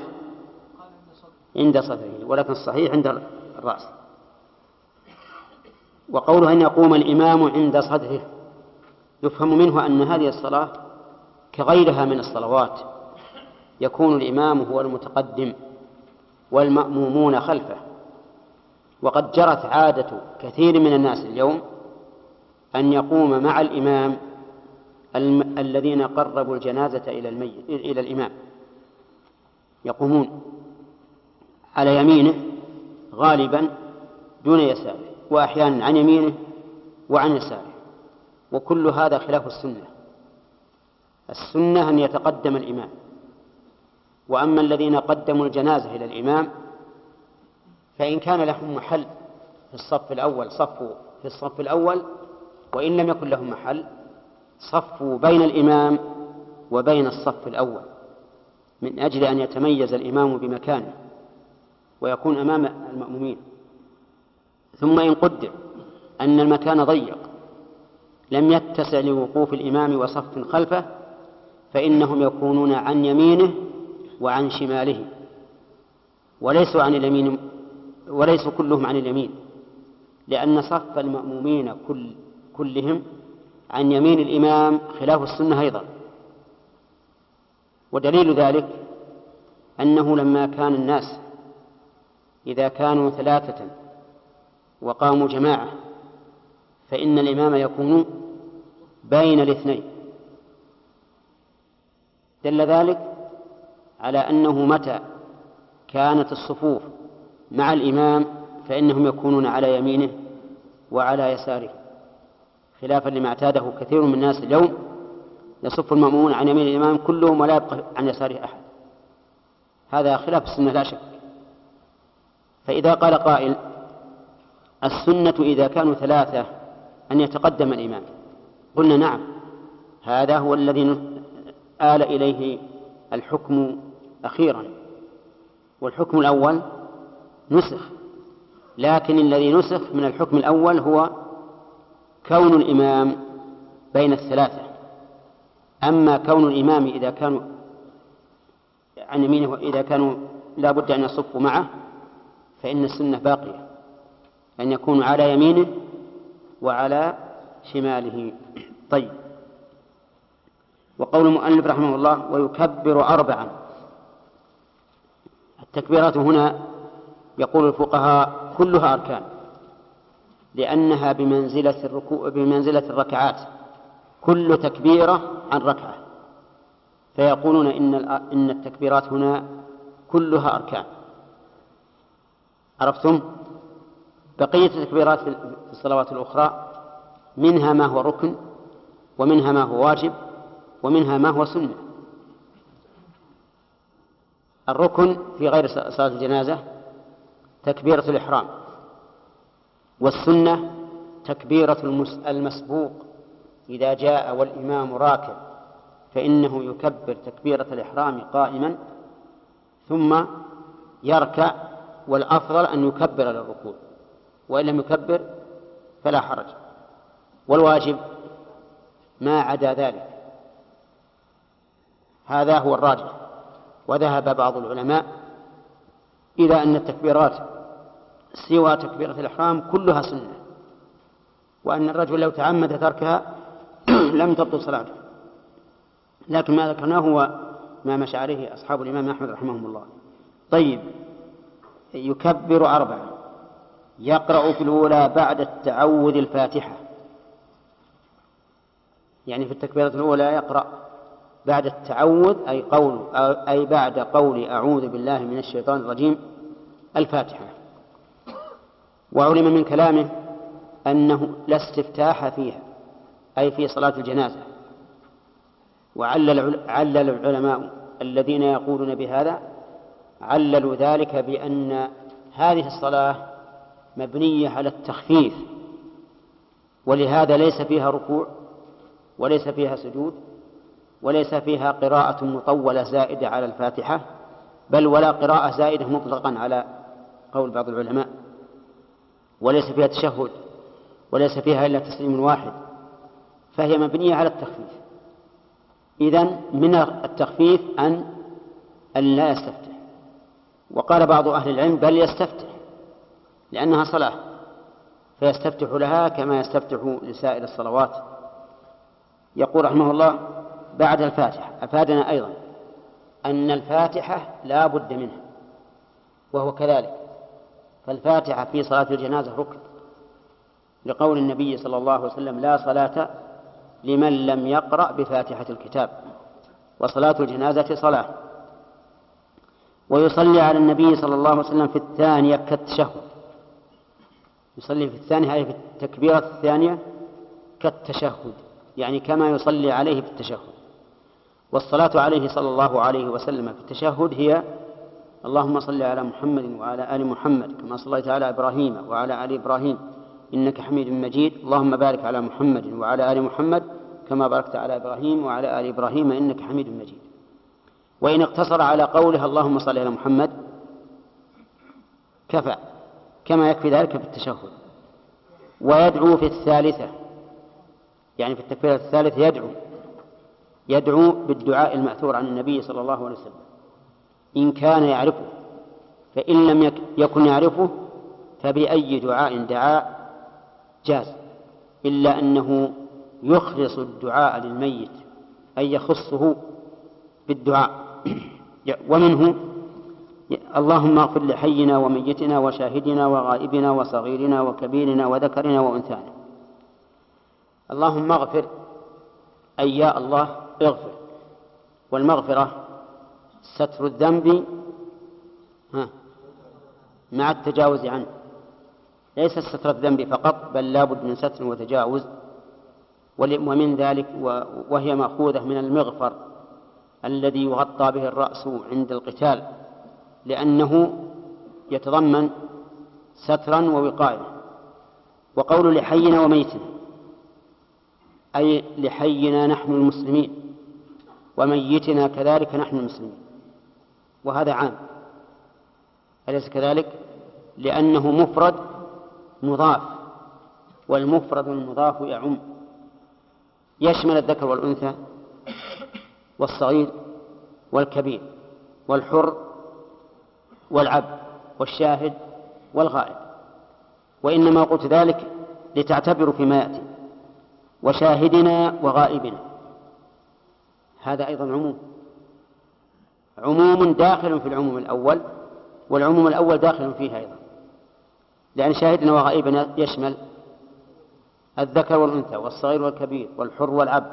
Speaker 1: عند صدره ولكن الصحيح عند الرأس. وقوله أن يقوم الإمام عند صدره يفهم منه أن هذه الصلاة كغيرها من الصلوات يكون الإمام هو المتقدم والمأمومون خلفه. وقد جرت عادة كثير من الناس اليوم أن يقوم مع الإمام الم... الذين قربوا الجنازة إلى الميت إلى الإمام. يقومون على يمينه غالبا دون يساره وأحيانا عن يمينه وعن يساره. وكل هذا خلاف السنة. السنة أن يتقدم الإمام. وأما الذين قدموا الجنازة إلى الإمام فإن كان لهم محل في الصف الأول صفوا في الصف الأول وإن لم يكن لهم محل صفوا بين الإمام وبين الصف الأول من أجل أن يتميز الإمام بمكانه ويكون أمام المأمومين. ثم إن قدر أن المكان ضيق لم يتسع لوقوف الإمام وصف خلفه فإنهم يكونون عن يمينه وعن شماله وليسوا عن اليمين وليسوا كلهم عن اليمين لأن صف المأمومين كل كلهم عن يمين الإمام خلاف السنة أيضا. ودليل ذلك أنه لما كان الناس إذا كانوا ثلاثة وقاموا جماعة فإن الإمام يكون بين الاثنين. دل ذلك على أنه متى كانت الصفوف مع الإمام فإنهم يكونون على يمينه وعلى يساره. خلافا لما اعتاده كثير من الناس اليوم يصف المأمون عن يمين الإمام كلهم ولا يبقى عن يساره أحد. هذا خلاف السنة لا شك. فإذا قال قائل السنة إذا كانوا ثلاثة أن يتقدم الإمام. قلنا نعم هذا هو الذي آل إليه الحكم أخيرا. والحكم الأول نسخ. لكن الذي نسخ من الحكم الأول هو كون الإمام بين الثلاثة. أما كون الإمام إذا كانوا عن يمينه إذا كانوا لا بد أن يصفوا معه فإن السنة باقية. أن يكونوا على يمينه وعلى شماله. طيب. وقول المؤلف رحمه الله ويكبر أربعا. التكبيرات هنا يقول الفقهاء كلها أركان. لأنها بمنزلة الركوع بمنزلة الركعات كل تكبيرة عن ركعة. فيقولون إن إن التكبيرات هنا كلها أركان. عرفتم؟ بقية التكبيرات في الصلوات الأخرى منها ما هو ركن ومنها ما هو واجب ومنها ما هو سنة. الركن في غير صلاة الجنازة تكبيرة الإحرام. والسنة تكبيرة المسبوق. إذا جاء والإمام راكب فإنه يكبر تكبيرة الإحرام قائما ثم يركع والأفضل أن يكبر للركوع. وإن لم يكبر فلا حرج. والواجب ما عدا ذلك. هذا هو الراجح. وذهب بعض العلماء إلى أن التكبيرات سوى تكبيرة الإحرام كلها سنة وأن الرجل لو تعمد تركها [CLEARS THROAT] لم تبطل صلاته. لكن ما ذكرناه هو ما مشى عليه أصحاب الإمام أحمد رحمهم الله. طيب يكبر أربعة يقرأ في الأولى بعد التعوذ الفاتحة. يعني في التكبيرة الأولى يقرأ بعد التعوذ أي قول أي بعد قول أعوذ بالله من الشيطان الرجيم الفاتحة. وعلم من كلامه أنه لا استفتاح فيها أي في صلاة الجنازة. وعلل علل العلماء الذين يقولون بهذا عللوا ذلك بأن هذه الصلاة مبنية على التخفيف. ولهذا ليس فيها ركوع وليس فيها سجود وليس فيها قراءة مطولة زائدة على الفاتحة بل ولا قراءة زائدة مطلقا على قول بعض العلماء. وليس فيها تشهد وليس فيها إلا تسليم واحد فهي مبنية على التخفيف. إذن من التخفيف أن أن لا يستفتح. وقال بعض أهل العلم بل يستفتح لأنها صلاة فيستفتح لها كما يستفتح لسائر الصلوات. يقول رحمه الله بعد الفاتحة أفادنا أيضا أن الفاتحة لا بد منها وهو كذلك. فالفاتحة في صلاة الجنازة ركن لقول النبي صلى الله عليه وسلم لا صلاة لمن لم يقرأ بفاتحة الكتاب وصلاة الجنازة صلاة. ويصلي على النبي صلى الله عليه وسلم في الثانية كالتشهد. يصلي في الثانية أي في التكبيرة الثانية كالتشهد يعني كما يصلي عليه في التشهد. والصلاة عليه صلى الله عليه وسلم في التشهد هي اللهم صل على محمد وعلى آل محمد كما صليت على إبراهيم وعلى آل إبراهيم إنك حميد مجيد. اللهم بارك على محمد وعلى آل محمد كما باركت على إبراهيم وعلى آل إبراهيم إنك حميد مجيد. وإن اقتصر على قوله اللهم صل على محمد كفى كما يكفي ذلك في التشهد. ويدعو في الثالثة يعني في التكبيرة الثالثة يدعو يدعو بالدعاء المأثور عن النبي صلى الله عليه وسلم. إن كان يعرفه فإن لم يكن يعرفه فبأي دعاء دعاء جاز إلا أنه يخلص الدعاء للميت أي يخصه بالدعاء. [CLEARS THROAT] ومنه اللهم اغفر لحينا وميتنا وشاهدنا وغائبنا وصغيرنا وكبيرنا وذكرنا وأنثانا. اللهم اغفر أي يا الله اغفر والمغفرة ستر الذنب مع التجاوز عنه. ليس ستر الذنب فقط بل لابد من ستر وتجاوز. ومن ذلك وهي مأخوذة من المغفر الذي يغطى به الرأس عند القتال لأنه يتضمن سترا ووقاية. وقول لحينا وميتنا أي لحينا نحن المسلمين وميتنا كذلك نحن المسلمين. وهذا عام. أليس كذلك؟ لأنه مفرد مضاف والمفرد المضاف يعم. يشمل الذكر والأنثى والصغير والكبير والحر والعبد والشاهد والغائب. وإنما قلت ذلك لتعتبروا فيما يأتي وشاهدنا وغائبنا. هذا أيضا عموم. عموم داخل في العموم الأول والعموم الأول داخل فيه أيضا. لأن شاهدنا وغائبنا يشمل الذكر والأنثى والصغير والكبير والحر والعبد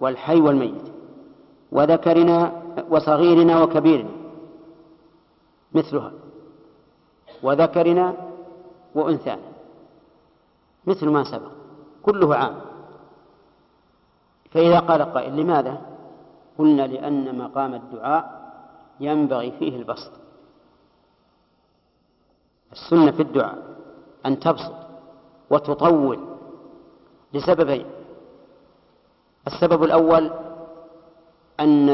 Speaker 1: والحي والميت وذكرنا وصغيرنا وكبيرنا مثلها وذكرنا وأنثانا مثل ما سبق كله عام. فإذا قال قائل لماذا؟ قلنا لأن مقام الدعاء ينبغي فيه البسط. السنة في الدعاء أن تبسط وتطول لسببين. السبب الأول أن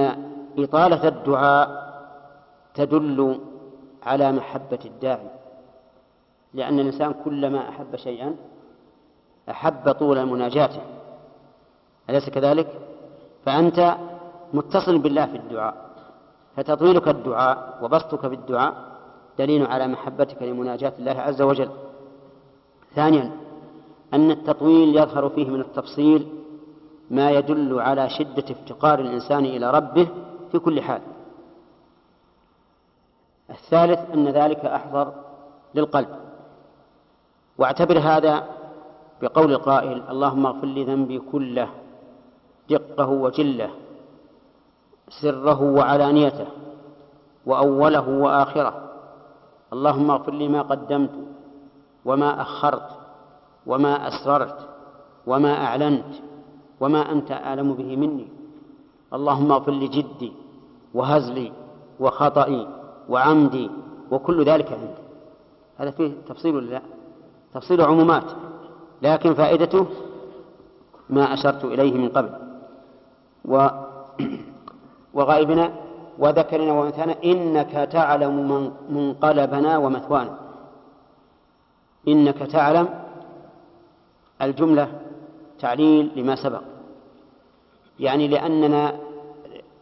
Speaker 1: إطالة الدعاء تدل على محبة الداعي لأن الإنسان كلما أحب شيئا أحب طول مناجاته. أليس كذلك؟ فأنت متصل بالله في الدعاء. فتطويلك الدعاء وبسطك في الدعاء دليل على محبتك لمناجاة الله عز وجل. ثانيا أن التطويل يظهر فيه من التفصيل ما يدل على شدة افتقار الإنسان إلى ربه في كل حال. الثالث أن ذلك أحضر للقلب. واعتبر هذا بقول القائل اللهم اغفر لي ذنبي كله دقه وجله سره وعلانيته وأوله وآخره. اللهم اغفر لي ما قدمت وما أخرت وما أسررت وما أعلنت وما أنت أعلم به مني. اللهم اغفر لي جدي وهزلي وخطئي وعمدي وكل ذلك عندي. هذا فيه تفصيل لا؟ تفصيل عمومات لكن فائدته ما أشرت إليه من قبل. و [CLEARS THROAT] وغائبنا وذكرنا وأنثانا إنك تعلم منقلبنا ومثوانا. إنك تعلم الجملة تعليل لما سبق. يعني لأننا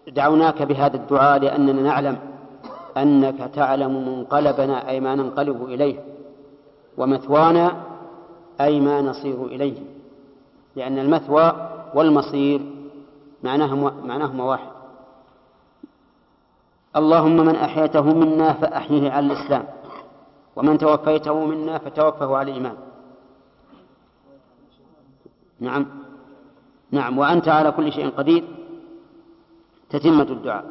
Speaker 1: دعوناك بهذا الدعاء لأننا نعلم أنك تعلم منقلبنا أي ما ننقلب إليه ومثوانا أي ما نصير إليه. لأن المثوى والمصير معناهما معناهما واحد. اللهم من أحيته منا فأحيه على الإسلام ومن توفيته منا فتوفه على الإيمان. نعم. نعم وأنت على كل شيء قدير. تتمة الدعاء.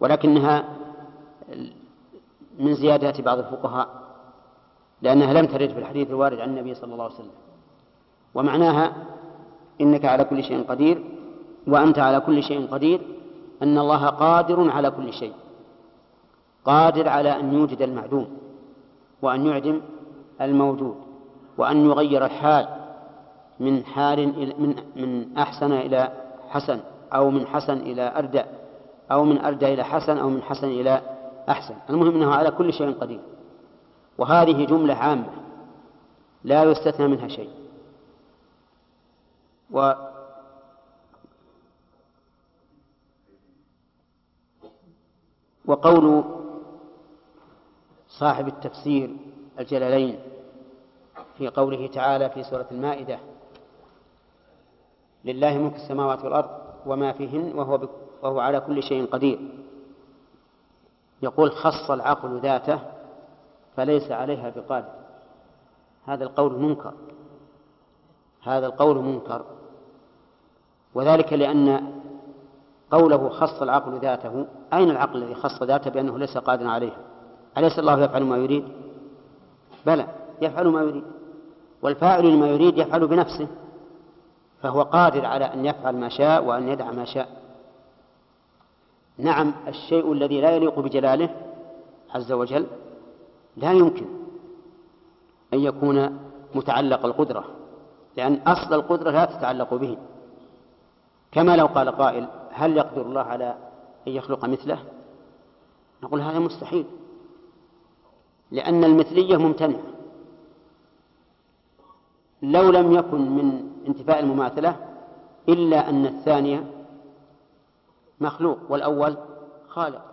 Speaker 1: ولكنها من زيادات بعض الفقهاء لأنها لم ترد في الحديث الوارد عن النبي صلى الله عليه وسلم. ومعناها إنك على كل شيء قدير وأنت على كل شيء قدير أن الله قادر على كل شيء. قادر على أن يوجد المعدوم وأن يعدم الموجود وأن يغير الحال من حال إلى من من أحسن إلى حسن أو من حسن إلى أردى أو من أردى إلى حسن أو من حسن إلى أحسن. المهم أنه على كل شيء قدير. وهذه جملة عامة لا يستثنى منها شيء. و وقول صاحب التفسير الجلالين في قوله تعالى في سورة المائدة لله ملك السماوات والأرض وما فيهن وهو, وهو على كل شيء قدير. يقول خص العقل ذاته فليس عليها بقادر. هذا القول منكر. هذا القول منكر. وذلك لأن قوله خص العقل ذاته. أين العقل الذي خص ذاته؟ بأنه ليس قادرا عليها أليس الله يفعل ما يريد؟ بلى يفعل ما يريد. والفاعل لما يريد يفعل بنفسه. فهو قادر على أن يفعل ما شاء وأن يدع ما شاء. نعم الشيء الذي لا يليق بجلاله عز وجل لا يمكن أن يكون متعلق القدرة لأن أصل القدرة لا تتعلق به. كما لو قال قائل هل يقدر الله على أن يخلق مثله؟ نقول هذا مستحيل لأن المثلية ممتنعة. لو لم يكن من انتفاء المماثلة إلا أن الثانية مخلوق والأول خالق.